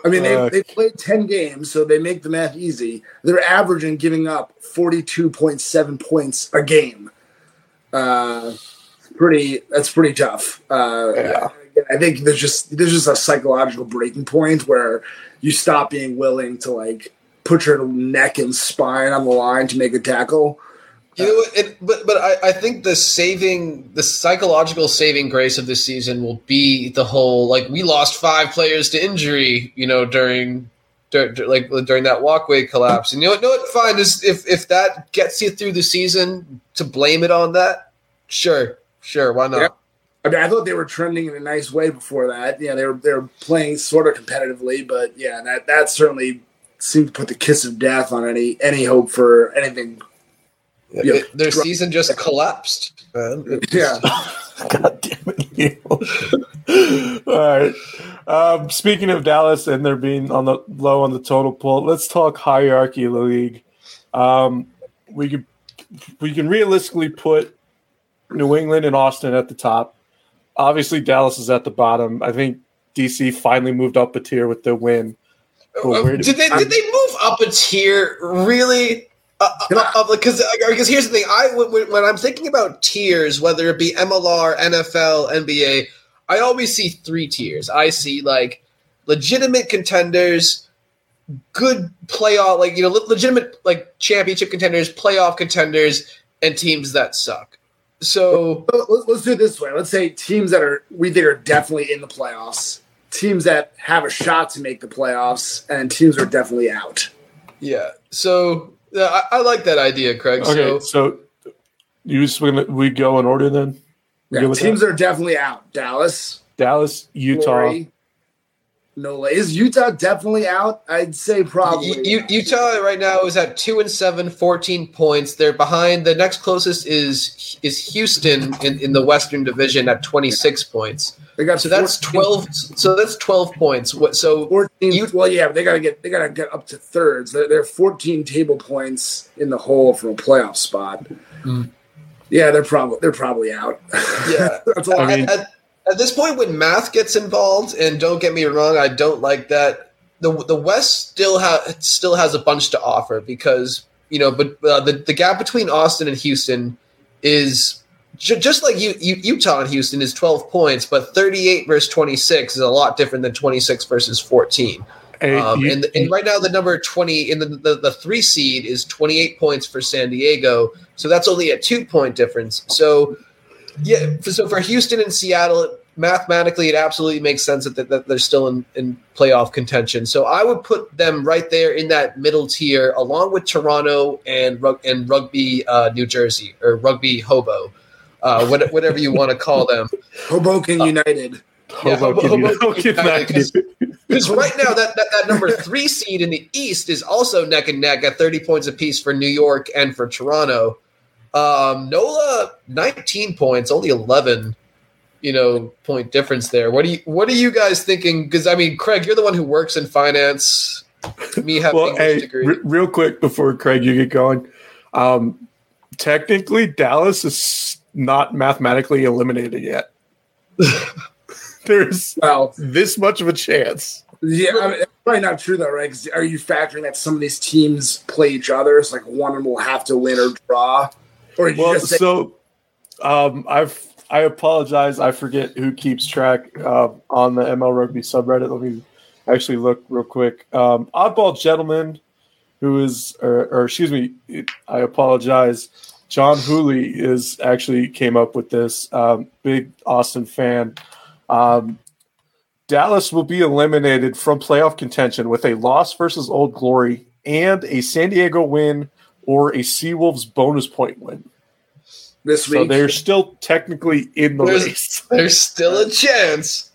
I mean, they, Uh, they played 10 games, so they make the math easy. They're averaging giving up 42.7 points a game. Uh, pretty, that's pretty tough. Uh, Yeah. I think there's just there's just a psychological breaking point where you stop being willing to like put your neck and spine on the line to make a tackle. You know, it, but but I, I think the saving, the psychological saving grace of this season will be the whole like we lost five players to injury, you know, during, dur- like during that walkway collapse. And you know, what, no, what, fine is if if that gets you through the season to blame it on that, sure, sure, why not? Yeah. I mean, I thought they were trending in a nice way before that. Yeah, they were they were playing sort of competitively, but yeah, that that certainly seemed to put the kiss of death on any any hope for anything. Yeah. It- their season just collapsed. Man. It- Yeah, God damn it, you. All right. Um, speaking of Dallas and they're being on the low on the total pull, let's talk hierarchy of the league. Um, we could we can realistically put New England and Austin at the top. Obviously, Dallas is at the bottom. I think DC finally moved up a tier with the win. But did they did they move up a tier really? Can I- uh, uh, uh, Because because here's the thing, I when, when I'm thinking about tiers, whether it be MLR, NFL, NBA, I always see three tiers. I see like legitimate contenders, good playoff, like you know, le- legitimate like championship contenders, playoff contenders, and teams that suck. So So let's, let's do it this way. Let's say teams that are we think are definitely in the playoffs, teams that have a shot to make the playoffs, and teams are definitely out. yeah, so yeah, I, I like that idea, Craig. Okay, So so you just gonna we go in order then? We Yeah, teams that? that are definitely out. Dallas, Dallas, Utah. Florida, No, is Utah definitely out? I'd say probably. U- U- Utah right now is at two and seven, 14 points. They're behind. The next closest is is Houston in, in the Western Division at twenty six points. They got So that's twelve. So that's twelve points. What? So 14 You- well, yeah, they gotta get they gotta get up to thirds. They're, they're 14 table points in the hole from a playoff spot. Hmm. Yeah, they're probably they're probably out. Yeah. that's all. I mean- at, at, at this point, when math gets involved, and don't get me wrong, I don't like that. the The West still has still has a bunch to offer because you know, but uh, the the gap between Austin and Houston is ju- just like you, you, Utah and Houston is twelve points, but thirty eight versus twenty six is a lot different than twenty six versus fourteen. Um, you- and, and right now, the number 20 in the, the, the three seed is 28 points for San Diego. So that's only a two point difference. So, yeah, so for Houston and Seattle, mathematically, it absolutely makes sense that, that they're still in, in playoff contention. So I would put them right there in that middle tier, along with Toronto and, and Rugby uh, New Jersey or Rugby Hobo, uh, what, whatever you want to call them. Hoboken United. yeah, Hoboken United. Hoboken United, 'cause- Because right now, that, that, that number three seed in the East is also neck and neck at 30 points apiece for New York and for Toronto. Um, Nola, 19 points, only 11, you know, point difference there. What do you What are you guys thinking? Because I mean, Craig, you're the one who works in finance. Me having well, hey, degree. re- real quick before Craig, you get going. Um, technically, Dallas is not mathematically eliminated yet. There's Well, this much of a chance. yeah, I mean, it's probably not true though, right? are you factoring that some of these teams play each other? It's like one of them will have to win or draw, or Well, say, so um, I've I apologize. I forget who keeps track uh, on the ML Rugby subreddit. Let me actually look real quick. Um, Oddball Gentleman, who is, or, or excuse me, I apologize. John Hooley is actually came up with this. Um, big Austin fan. Um, Dallas will be eliminated from playoff contention with a loss versus Old Glory and a San Diego win or a Seawolves bonus point win. this So they're still technically in the There's- race. There's still a chance.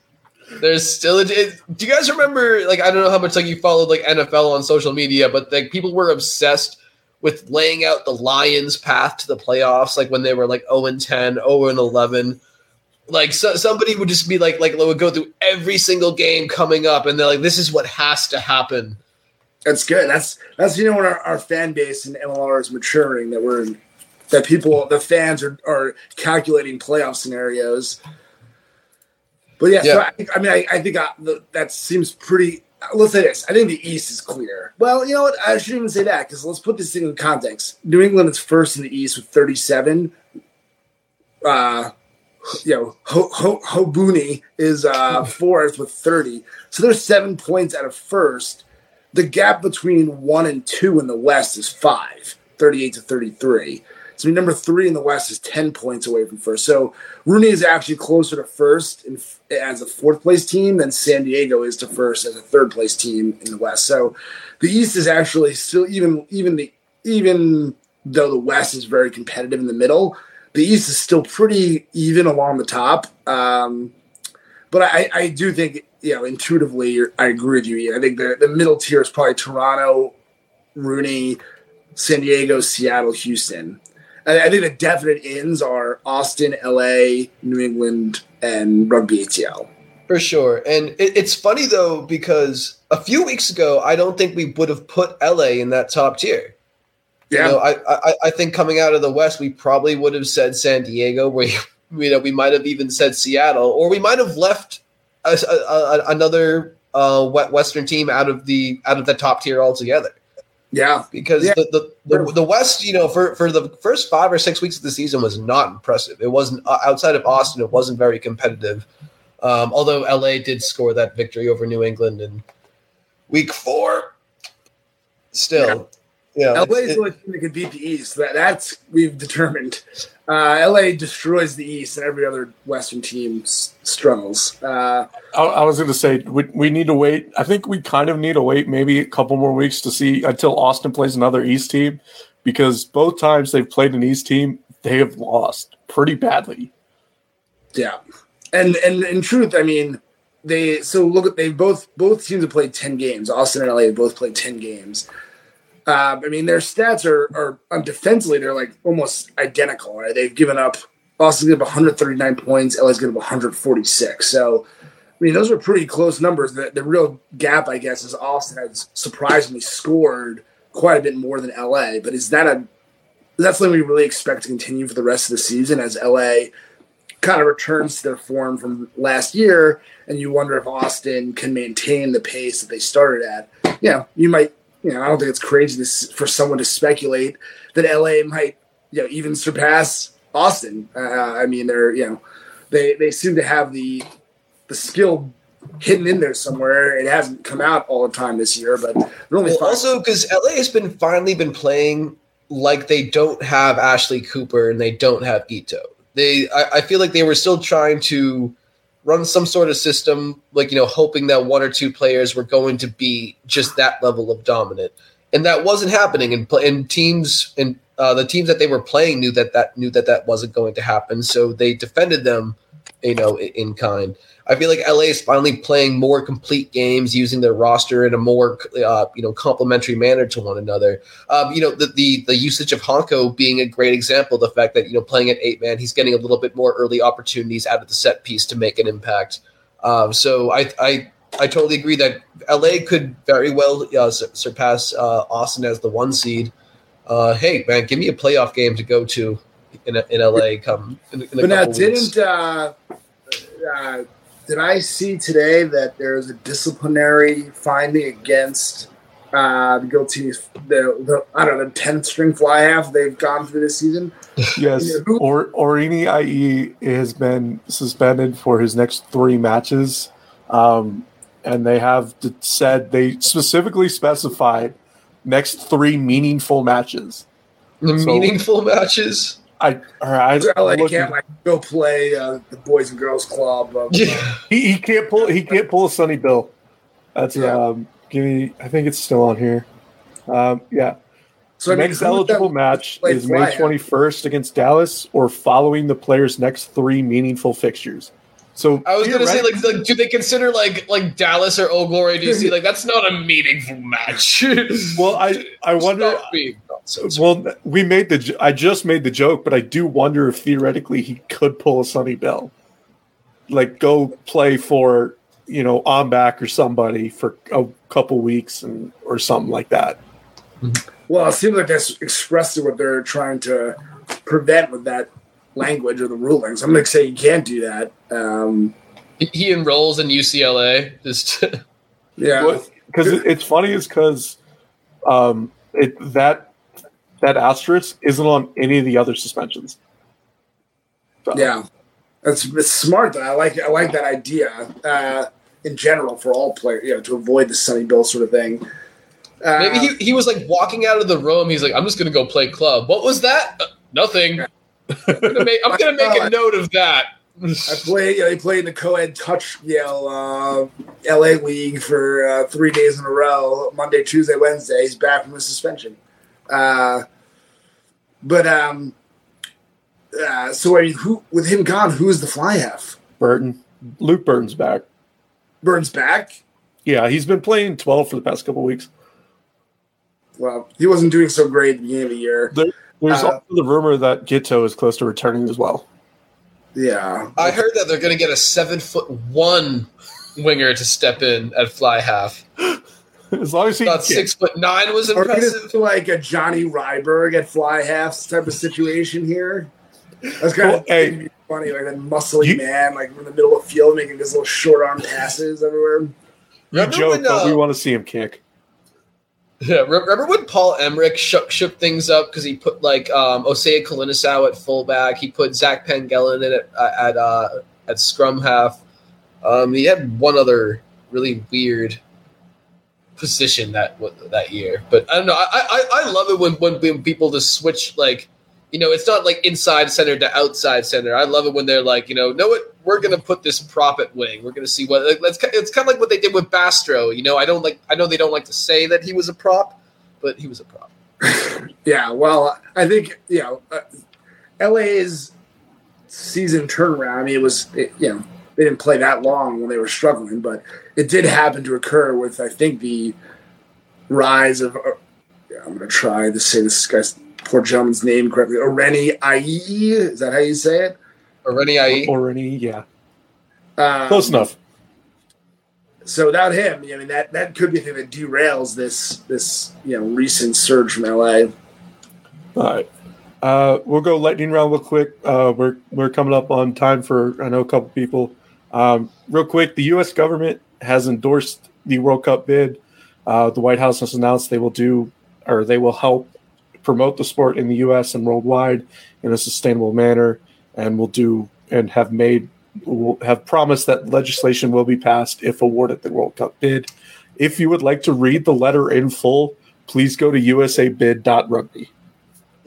There's still a. It, do you guys remember? Like, I don't know how much like you followed like NFL on social media, but like people were obsessed with laying out the Lions' path to the playoffs. Like when they were like 0 and 10, 0 and 11. Like so, somebody would just be like, like would go through every single game coming up, and they're like, "This is what has to happen." That's good. That's that's you know when our, our fan base in MLR is maturing that we're that people the fans are, are calculating playoff scenarios. But yeah, so I, I mean I, I think I, the, that seems pretty. Let's say this: I think the East is clear. Well, you know what? I shouldn't even say that because let's put this thing in context. New England is first in the East with thirty-seven. Uh, you know, Ho, Ho, Hobuni is uh, fourth with thirty. So they're seven points out of first the gap between one and two in the West is five, 38 to 33. So number three in the West is 10 points away from first. So RUNY is actually closer to first in, as a fourth place team than San Diego is to first as a third place team in the West. So the East is actually still even even the even though the West is very competitive in the middle, the East is still pretty even along the top. Um, but I, I do think you know intuitively I agree with you. Ian. I think the the middle tier is probably Toronto, RUNY, San Diego, Seattle, Houston. I, I think the definite ins are Austin, LA, New England, and Rugby ATL. For sure. And it, it's funny though, because a few weeks ago, I don't think we would have put LA in that top tier. Yeah, You know, I, I, I think coming out of the West, we probably would have said San Diego, where you know we might have even said Seattle, or we might have left a, a, another uh, Western team out of the out of the top tier altogether. yeah, Because Yeah. the, the, the the West, you know, for for the first five or six weeks of the season was not impressive. It wasn't uh, outside of Austin. It wasn't very competitive. Um, although LA did score that victory over New England in week four. Still, yeah, LA is the only team that can beat the East. That, that's we've determined. Uh, LA destroys the East, and every other Western team s- struggles. Uh, I, I was going to say we, we need to wait. I think we kind of need to wait maybe a couple more weeks to see until Austin plays another East team because both times they've played an East team, they have lost pretty badly. Yeah, and and in truth, I mean, they so look at they both both teams have played ten games. Austin and LA have both played ten games. Uh, I mean, their stats are are um, defensively they're like almost identical. Right? They've given up. Austin given up 139 points. LA's given up 146. So, I mean, those are pretty close numbers. The, the real gap, I guess, is Austin has surprisingly scored quite a bit more than LA. But is that a is that something we really expect to continue for the rest of the season as LA kind of returns to their form from last year, and you wonder if Austin can maintain the pace that they started at. Know, you might, you know, I don't think it's crazy to, for someone to speculate that LA might, you know, even surpass Austin. Uh, I mean, they're, you know, they they seem to have the the skill hidden in there somewhere. It hasn't come out all the time this year, but Well, also because LA has been finally been playing like they don't have Ashley Cooper and they don't have Ito. They, I, I feel like they were still trying to run some sort of system, like you know, hoping that one or two players were going to be just that level of dominant, and that wasn't happening. And, and teams and uh, the teams that they were playing knew that that knew that that wasn't going to happen, so they defended them you know, in kind. I feel like LA is finally playing more complete games, using their roster in a more uh, you know complementary manner to one another. Um, you know, the, the the usage of Hanco being a great example. The fact that you know playing at eight man, he's getting a little bit more early opportunities out of the set piece to make an impact. Um, so I I I totally agree that LA could very well uh, surpass uh, Austin as the one seed. Uh, hey man, give me a playoff game to go to in, in LA. Come, in, in but now didn't uh, uh, did I see today that there's a disciplinary finding against uh, the Giltinis, the, the I don't know the tenth string fly half they've gone through this season. Yes, or Orene Ai'i has been suspended for his next three matches, um, and they have said they specifically specified next three meaningful matches. The so, meaningful matches. I I, I like can't like go play uh, the Boys and Girls Club. Of, yeah. Uh, he, he can't pull he can't pull a Sonny Bill. That's yeah. um give me I think it's still on here. Um yeah. So the next eligible match is May twenty first against Dallas or following the player's next three meaningful fixtures. So I was gonna say, like, like, do they consider like like Dallas or Old Glory DC? Like, that's not a meaningful match. well, I I wonder. Well, we made the. I just made the joke, but I do wonder if theoretically he could pull a Sonny Bill, like go play for you know on back or somebody for a couple weeks and or something like that. Well, it seems like that's expressly what they're trying to prevent with that language or the rulings. I'm going to say you can't do that. Um, he enrolls in UCLA. Just yeah, because it's funny is because um, it that that asterisk isn't on any of the other suspensions. So. Yeah, that's it's smart. Though. I like I like that idea uh, in general for all players. You know, to avoid the Sonny Bill sort of thing. Uh, Maybe he, he was like walking out of the room. He's like, I'm just going to go play club. What was that? Uh, nothing. I'm gonna make, I'm gonna make a note of that. I played. You know, he played in the co-ed touch, you know, uh, LA league for uh, three days in a row. Monday, Tuesday, Wednesday. He's back from the suspension. Uh, but um, uh, so I mean, who with him gone? Who's the fly half? Burton. Luke Burton's back. Burton's back. Yeah, he's been playing twelve for the past couple weeks. Well, he wasn't doing so great at the beginning of the year. There, there's uh, also the rumor that Giteau is close to returning as well. Yeah, I heard that they're going to get a seven foot one winger to step in at fly half. as long as he thought six foot nine was impressive. Or like a Johnny Ryberg at fly half type of situation here. That's kind well, of hey, funny, like that muscly you, man, like in the middle of the field making his little short arm passes everywhere. You joke, when, uh, but we want to see him kick. Yeah, remember when Paul Emerick shook, shook things up because he put like um, Osea at fullback, he put Zach Pangelen in at at, uh, at scrum half. Um, he had one other really weird position that that year, but I don't know. I, I, I love it when when people just switch like you know, it's not like inside center to outside center. I love it when they're like, you know, know what? We're gonna put this prop at wing. We're gonna see what. Like, let's. It's kind of like what they did with Bastro. You know, I don't like. I know they don't like to say that he was a prop, but he was a prop. yeah. Well, I think you know, uh, LA's season turnaround. I mean, it was it, you know they didn't play that long when they were struggling, but it did happen to occur with I think the rise of. Uh, I'm gonna try to say this guy's poor gentleman's name correctly. Orene Ai'i. Is that how you say it? Orene Ai'i. Orene, yeah. Um, Close enough. So without him, I mean that that could be the thing that derails this this you know recent surge from LA. All right. Uh, we'll go lightning round real quick. Uh, we're we're coming up on time for I know a couple people. Um, real quick, the U.S. government has endorsed the World Cup bid. Uh, the White House has announced they will do or they will help promote the sport in the U.S. and worldwide in a sustainable manner, and will do and have made will have promised that legislation will be passed if awarded the World Cup bid. If you would like to read the letter in full, please go to usabid.rugby.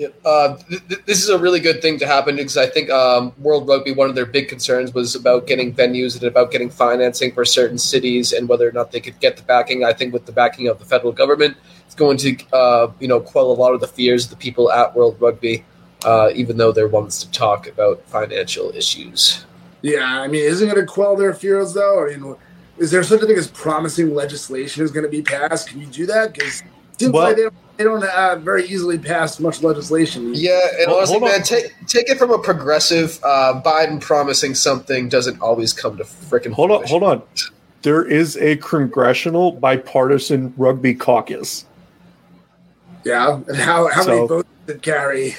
Yeah, uh, th- th- this is a really good thing to happen because I think um, World Rugby, one of their big concerns was about getting venues and about getting financing for certain cities and whether or not they could get the backing. I think with the backing of the federal government, it's going to uh, you know quell a lot of the fears of the people at World Rugby, uh, even though they're ones to talk about financial issues. Yeah, I mean, isn't it going to quell their fears though? I mean, is there such a thing as promising legislation is going to be passed? Can you do that? Because seems Well- like they don't, they don't uh, very easily pass much legislation. Yeah, and Hold- honestly, hold man, take take it from a progressive. Uh, Biden promising something doesn't always come to freaking. Hold on, hold on. There is a congressional bipartisan rugby caucus. Yeah, and how how So- many votes did it carry?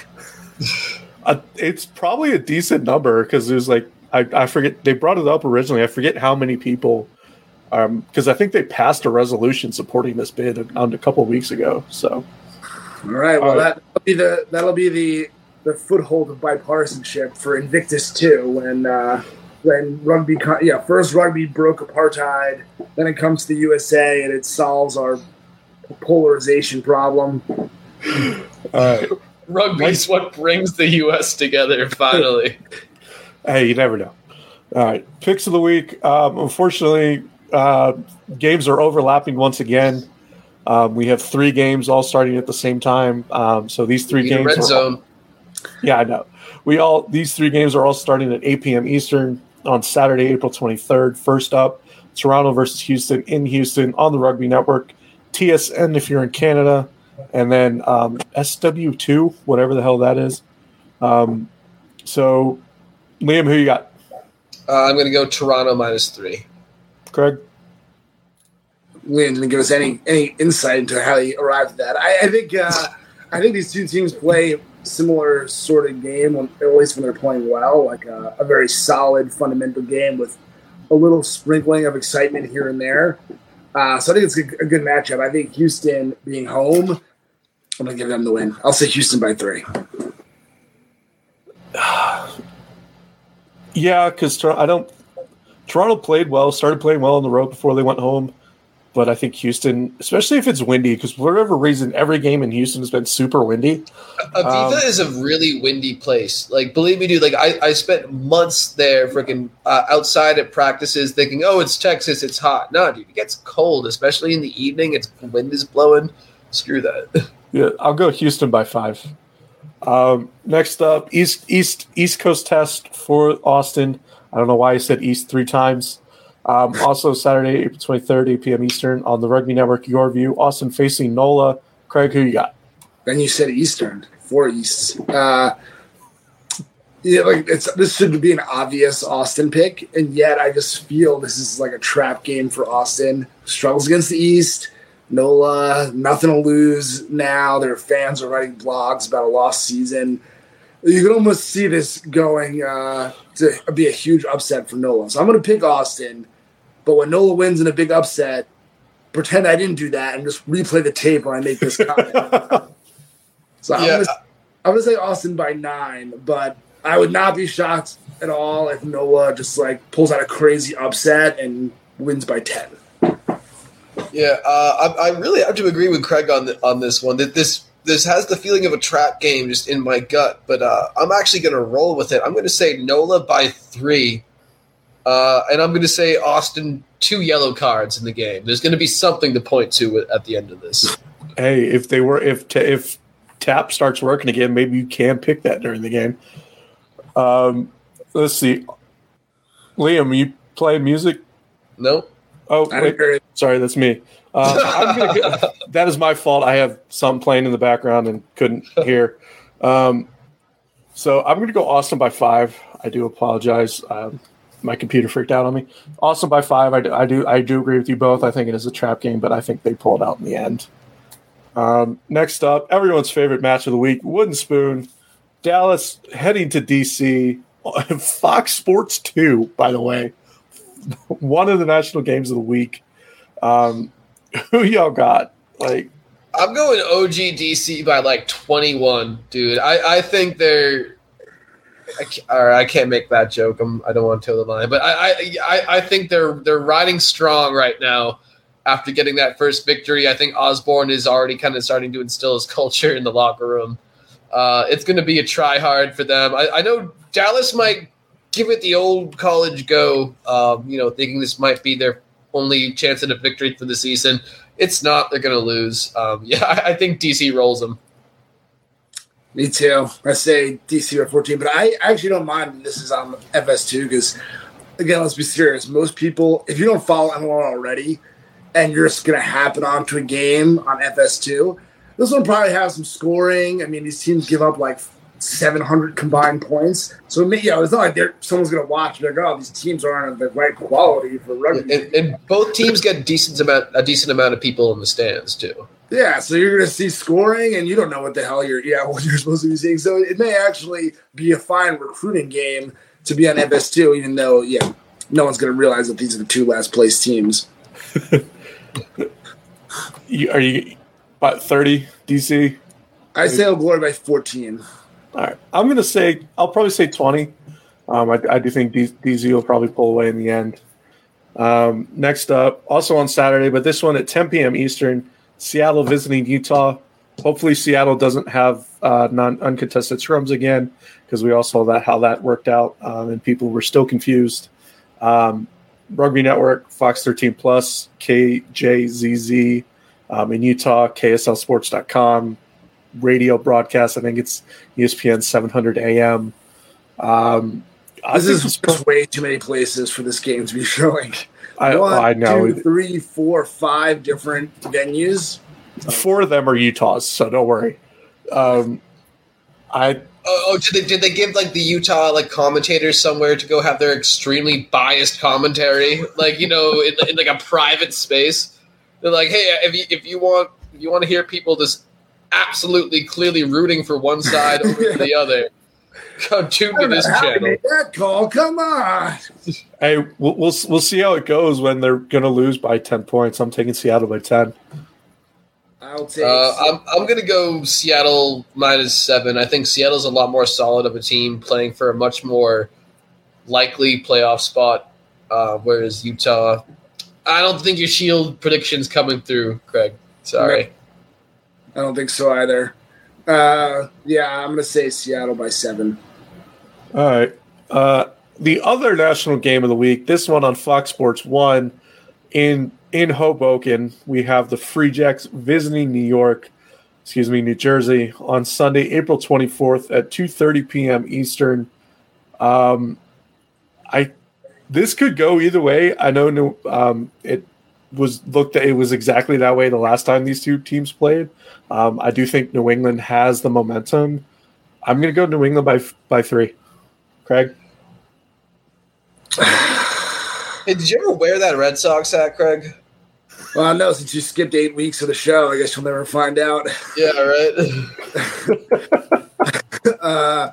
Uh, it's probably a decent number because there's like I, I forget they brought it up originally. I forget how many people, because I think they passed a resolution supporting this bid a, a couple weeks ago. So All right, well All right. that'll be the that'll be the the foothold of bipartisanship for Invictus too. When uh, when rugby, co- yeah, first rugby broke apartheid, then it comes to the USA and it solves our polarization problem. all right, Rugby's what brings the U.S. together. Finally, hey, you never know. All right, picks of the week. Um, unfortunately, uh, games are overlapping once again. Um, we have three games all starting at the same time. Um, so these three games red are zone. Yeah, I know. We all these three games are all starting at 8 p.m. Eastern on Saturday, April 23rd. First up, Toronto versus Houston in Houston on the Rugby Network. TSN if you're in Canada, and then um, SW2, whatever the hell that is. Um, so, Liam, who you got? Uh, I'm going to go Toronto minus three. Craig? Liam didn't give us any any insight into how he arrived at that. I, I think uh, I think these two teams play similar sort of game, when, at least when they're playing well, like a, a very solid fundamental game with a little sprinkling of excitement here and there. Uh, so I think it's a, a good matchup. I think Houston being home, I'm gonna give them the win. I'll say Houston by three. Yeah, because I don't. Toronto played well, started playing well on the road before they went home. But I think Houston, especially if it's windy, because for whatever reason, every game in Houston has been super windy. Aveva Um, is a really windy place. Like, believe me, dude. Like, I, I spent months there, freaking uh, outside at practices, thinking, "Oh, it's Texas, it's hot." No, dude, it gets cold, especially in the evening. It's wind is blowing. Screw that. Yeah, I'll go Houston by five. Um, next up, East East East Coast test for Austin. I don't know why I said East three times. Um, also, Saturday, April twenty third, eight p.m. Eastern on the Rugby Network. Your view, Austin facing Nola. Craig, who you got? Then you said Eastern, four Easts. Uh, yeah, like it's this should be an obvious Austin pick, and yet I just feel this is like a trap game for Austin. Struggles against the East. Nola, nothing to lose now. Their fans are writing blogs about a lost season. You can almost see this going uh, to be a huge upset for Nola. So I'm going to pick Austin, but when Nola wins in a big upset, pretend I didn't do that and just replay the tape when I make this comment. So I'm, gonna, I'm gonna say Austin by nine, but I would not be shocked at all if Nola just like pulls out a crazy upset and wins by ten. Yeah, uh, I, I really have to agree with Craig on the, on this one. That this this has the feeling of a trap game just in my gut, but uh, I'm actually going to roll with it. I'm going to say Nola by three, uh, and I'm going to say Austin two yellow cards in the game. There's going to be something to point to at the end of this. Hey, if they were if ta if tap starts working again, maybe you can pick that during the game. Um, let's see, Liam, you play music? No, Oh, wait, sorry, that's me. Go, that is my fault. I have something playing in the background and couldn't hear. Um, so I'm going to go Austin by five. I do apologize. Um, my computer freaked out on me. Austin by five. I do, I do. I do agree with you both. I think it is a trap game, but I think they pull it out in the end. Um, next up, everyone's favorite match of the week: Wooden Spoon, Dallas heading to DC. Fox Sports Two, by the way, one of the national games of the week. Um, who y'all got? Like, I'm going OG DC by like 21, dude. I, I think they're. I can't, I can't make that joke. I'm, I don't want to toe the line, but I, I, I, I think they're they're riding strong right now after getting that first victory. I think Osborne is already kind of starting to instill his culture in the locker room. Uh, it's going to be a try hard for them. I, I know Dallas might give it the old college go, um, you know, thinking this might be their only chance at a victory for the season. It's not. They're going to lose. Um, yeah, I, I think DC rolls them. Me too. I say DC by 14, but I actually don't mind this is on FS2 because, again, let's be serious. Most people, if you don't follow MLR already and you're just going to happen onto a game on FS2, this one probably has some scoring. I mean, these teams give up like 700 combined points. So, you know, it's not like they're, someone's going to watch and they're like, oh, these teams aren't of the right quality for rugby. And, and both teams get decent amount a decent amount of people in the stands too. Yeah, so you're going to see scoring, and you don't know what the hell you're yeah what you're supposed to be seeing. So it may actually be a fine recruiting game to be on FS2, even though yeah, no one's going to realize that these are the two last place teams. You, are you about thirty DC? I say I'll glory by 14. All right, I'm gonna say I'll probably say twenty. Um, I, I do think DC will probably pull away in the end. Um, next up, also on Saturday, but this one at 10 p.m. Eastern, Seattle visiting Utah. Hopefully, Seattle doesn't have uh, non uncontested scrums again because we all saw that how that worked out, um, and people were still confused. Um, Rugby Network, Fox 13 Plus, KJZZ um, in Utah, KSLSports.com, radio broadcast. I think it's ESPN 700 AM. Um, This is it's just way too many places for this game to be showing. I, One, I know two, three, four, five different venues. four of them are Utahs, so don't worry. Um, I Oh, oh, did they did they give like the Utah like commentators somewhere to go have their extremely biased commentary, like you know, in, in like a private space? They're like, hey, if you if you want if you want to hear people just absolutely clearly rooting for one side over the other, come tune to this channel. made that call? Come on. hey, we'll, we'll we'll see how it goes when they're going to lose by ten points. I'm taking Seattle by ten. I'll take. Uh, I'm I'm gonna go Seattle minus seven. I think Seattle's a lot more solid of a team, playing for a much more likely playoff spot. Uh, whereas Utah, I don't think your Shield prediction's coming through, Craig. Sorry. I don't think so either. Uh, yeah, I'm going to say Seattle by seven. All right. Uh, the other national game of the week, this one on Fox Sports One, in in Hoboken, we have the Free Jacks visiting New York, excuse me, New Jersey on Sunday, April 24th at 2:30 p.m. Eastern. Um, I this could go either way. I know um, it was looked at it was exactly that way the last time these two teams played. Um, I do think New England has the momentum. I'm going to go New England by by three. Craig, Hey, did you ever wear that Red Sox hat, Craig? Well, no, since you skipped eight weeks of the show, I guess you'll never find out. Yeah, right. uh,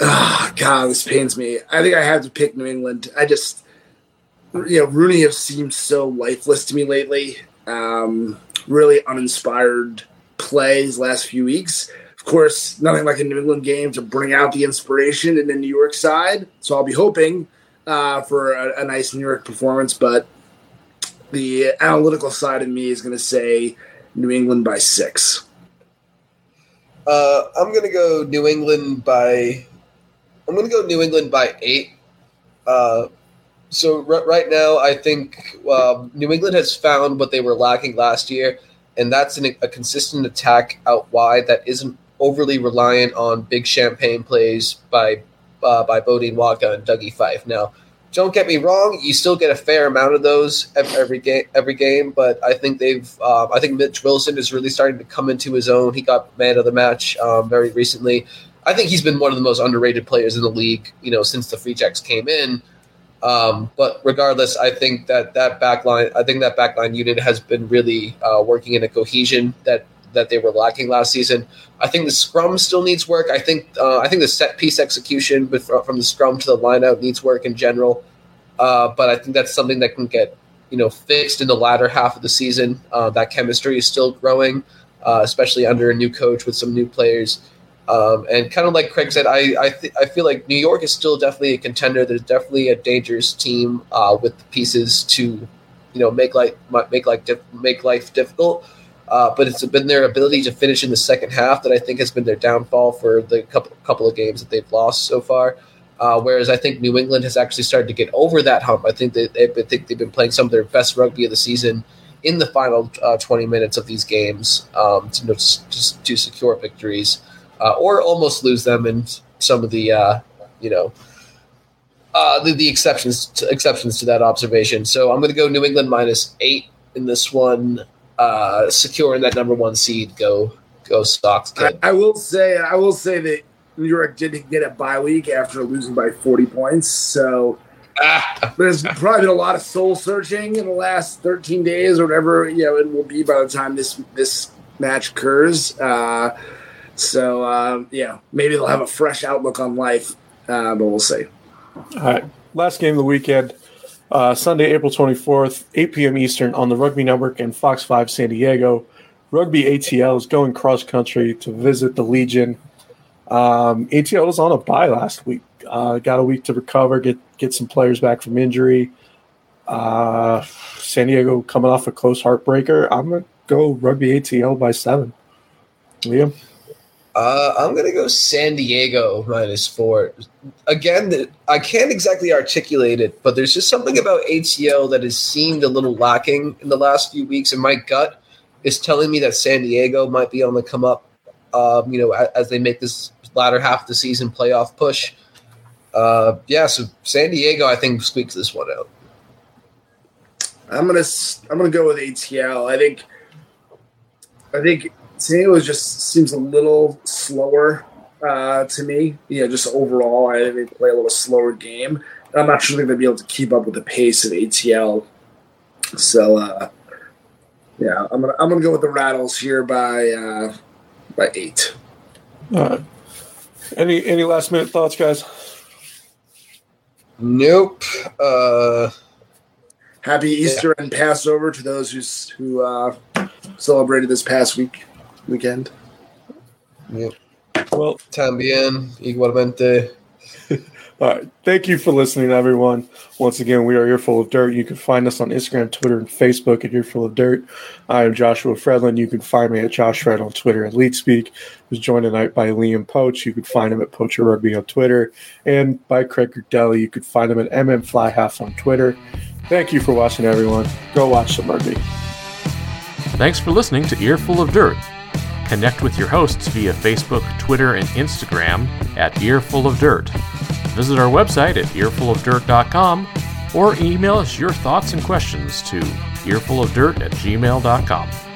oh, God, this pains me. I think I have to pick New England. I just, you know, RUNY has seemed so lifeless to me lately. Um, really uninspired plays last few weeks. Of course, nothing like a New England game to bring out the inspiration in the New York side. So I'll be hoping uh, for a, a nice New York performance, but the analytical side of me is going to say New England by six. Uh, I'm gonna go New England by. I'm gonna go New England by eight. Uh, so r- right now, I think uh, New England has found what they were lacking last year, and that's an, a consistent attack out wide that isn't overly reliant on big champagne plays by uh, by Beaudein Waaka and Dougie Fife. Now, don't get me wrong; you still get a fair amount of those every game. Every game, but I think they've. Uh, I think Mitch Wilson is really starting to come into his own. He got man of the match um, very recently. I think he's been one of the most underrated players in the league. You know, since the Free Jacks came in. Um, but regardless, I think that that backline, I think that backline unit has been really uh, working in a cohesion that that they were lacking last season. I think the scrum still needs work. I think uh, I think the set piece execution, fr- from the scrum to the lineout, needs work in general. Uh, but I think that's something that can get you know fixed in the latter half of the season. Uh, that chemistry is still growing, uh, especially under a new coach with some new players. Um, and kind of like Craig said, I I, th- I feel like New York is still definitely a contender. There's definitely a dangerous team uh, with the pieces to, you know, make life make like make life difficult. Uh, but it's been their ability to finish in the second half that I think has been their downfall for the couple couple of games that they've lost so far. Uh, whereas I think New England has actually started to get over that hump. I think they, they think they've been playing some of their best rugby of the season in the final uh, 20 minutes of these games um, to, just to secure victories uh, or almost lose them in some of the uh, you know uh, the, the exceptions to, exceptions to that observation. So I'm going to go New England minus eight in this one, uh, securing that number one seed. Go go Sox. I, I, will say I will say that New York didn't get a bye week after losing by 40 points, so. Ah. There's probably been a lot of soul searching in the last 13 days or whatever you know it will be by the time this this match occurs. Uh, so uh, yeah, maybe they'll have a fresh outlook on life, uh, but we'll see. All right. Last game of the weekend, uh, Sunday, April 24th, 8 p.m. Eastern on the Rugby Network and Fox 5 San Diego. Rugby ATL is going cross country to visit the Legion. Um, ATL was on a bye last week. Uh, got a week to recover, get get some players back from injury. Uh, San Diego coming off a close heartbreaker. I'm gonna go Rugby ATL by seven. Liam. Uh, I'm gonna go San Diego minus four. Again, I can't exactly articulate it, but there's just something about ATL that has seemed a little lacking in the last few weeks, and my gut is telling me that San Diego might be on the come up. Um, you know, as, as, they make this latter half of the season playoff push. Uh, yeah, so San Diego, I think squeaks this one out. I'm gonna I'm gonna go with ATL. I think I think San Diego just seems a little slower uh, to me. Yeah, just overall, I think they play a little slower game. I'm not sure they'll be able to keep up with the pace of ATL. So, uh, yeah, I'm gonna I'm gonna go with the Rattles here by uh, by eight. Uh, any any last minute thoughts, guys? Nope. Uh, Happy Easter yeah. and Passover to those who's, who uh, celebrated this past week weekend. Yep. Well, también, igualmente. All right. Thank you for listening, everyone. Once again, we are Earful of Dirt. You can find us on Instagram, Twitter, and Facebook at Earful of Dirt. I am Joshua Fredlin. You can find me at Josh Fred on Twitter at LeadSpeak. Was joined tonight by Liam Poach. You can find him at Poacher Rugby on Twitter, and by Craig Gerdelli. You can find him at MM Flyhalf on Twitter. Thank you for watching, everyone. Go watch some rugby. Thanks for listening to Earful of Dirt. Connect with your hosts via Facebook, Twitter, and Instagram at Earful of Dirt. Visit our website at earfulofdirt.com or email us your thoughts and questions to earfulofdirt at gmail.com.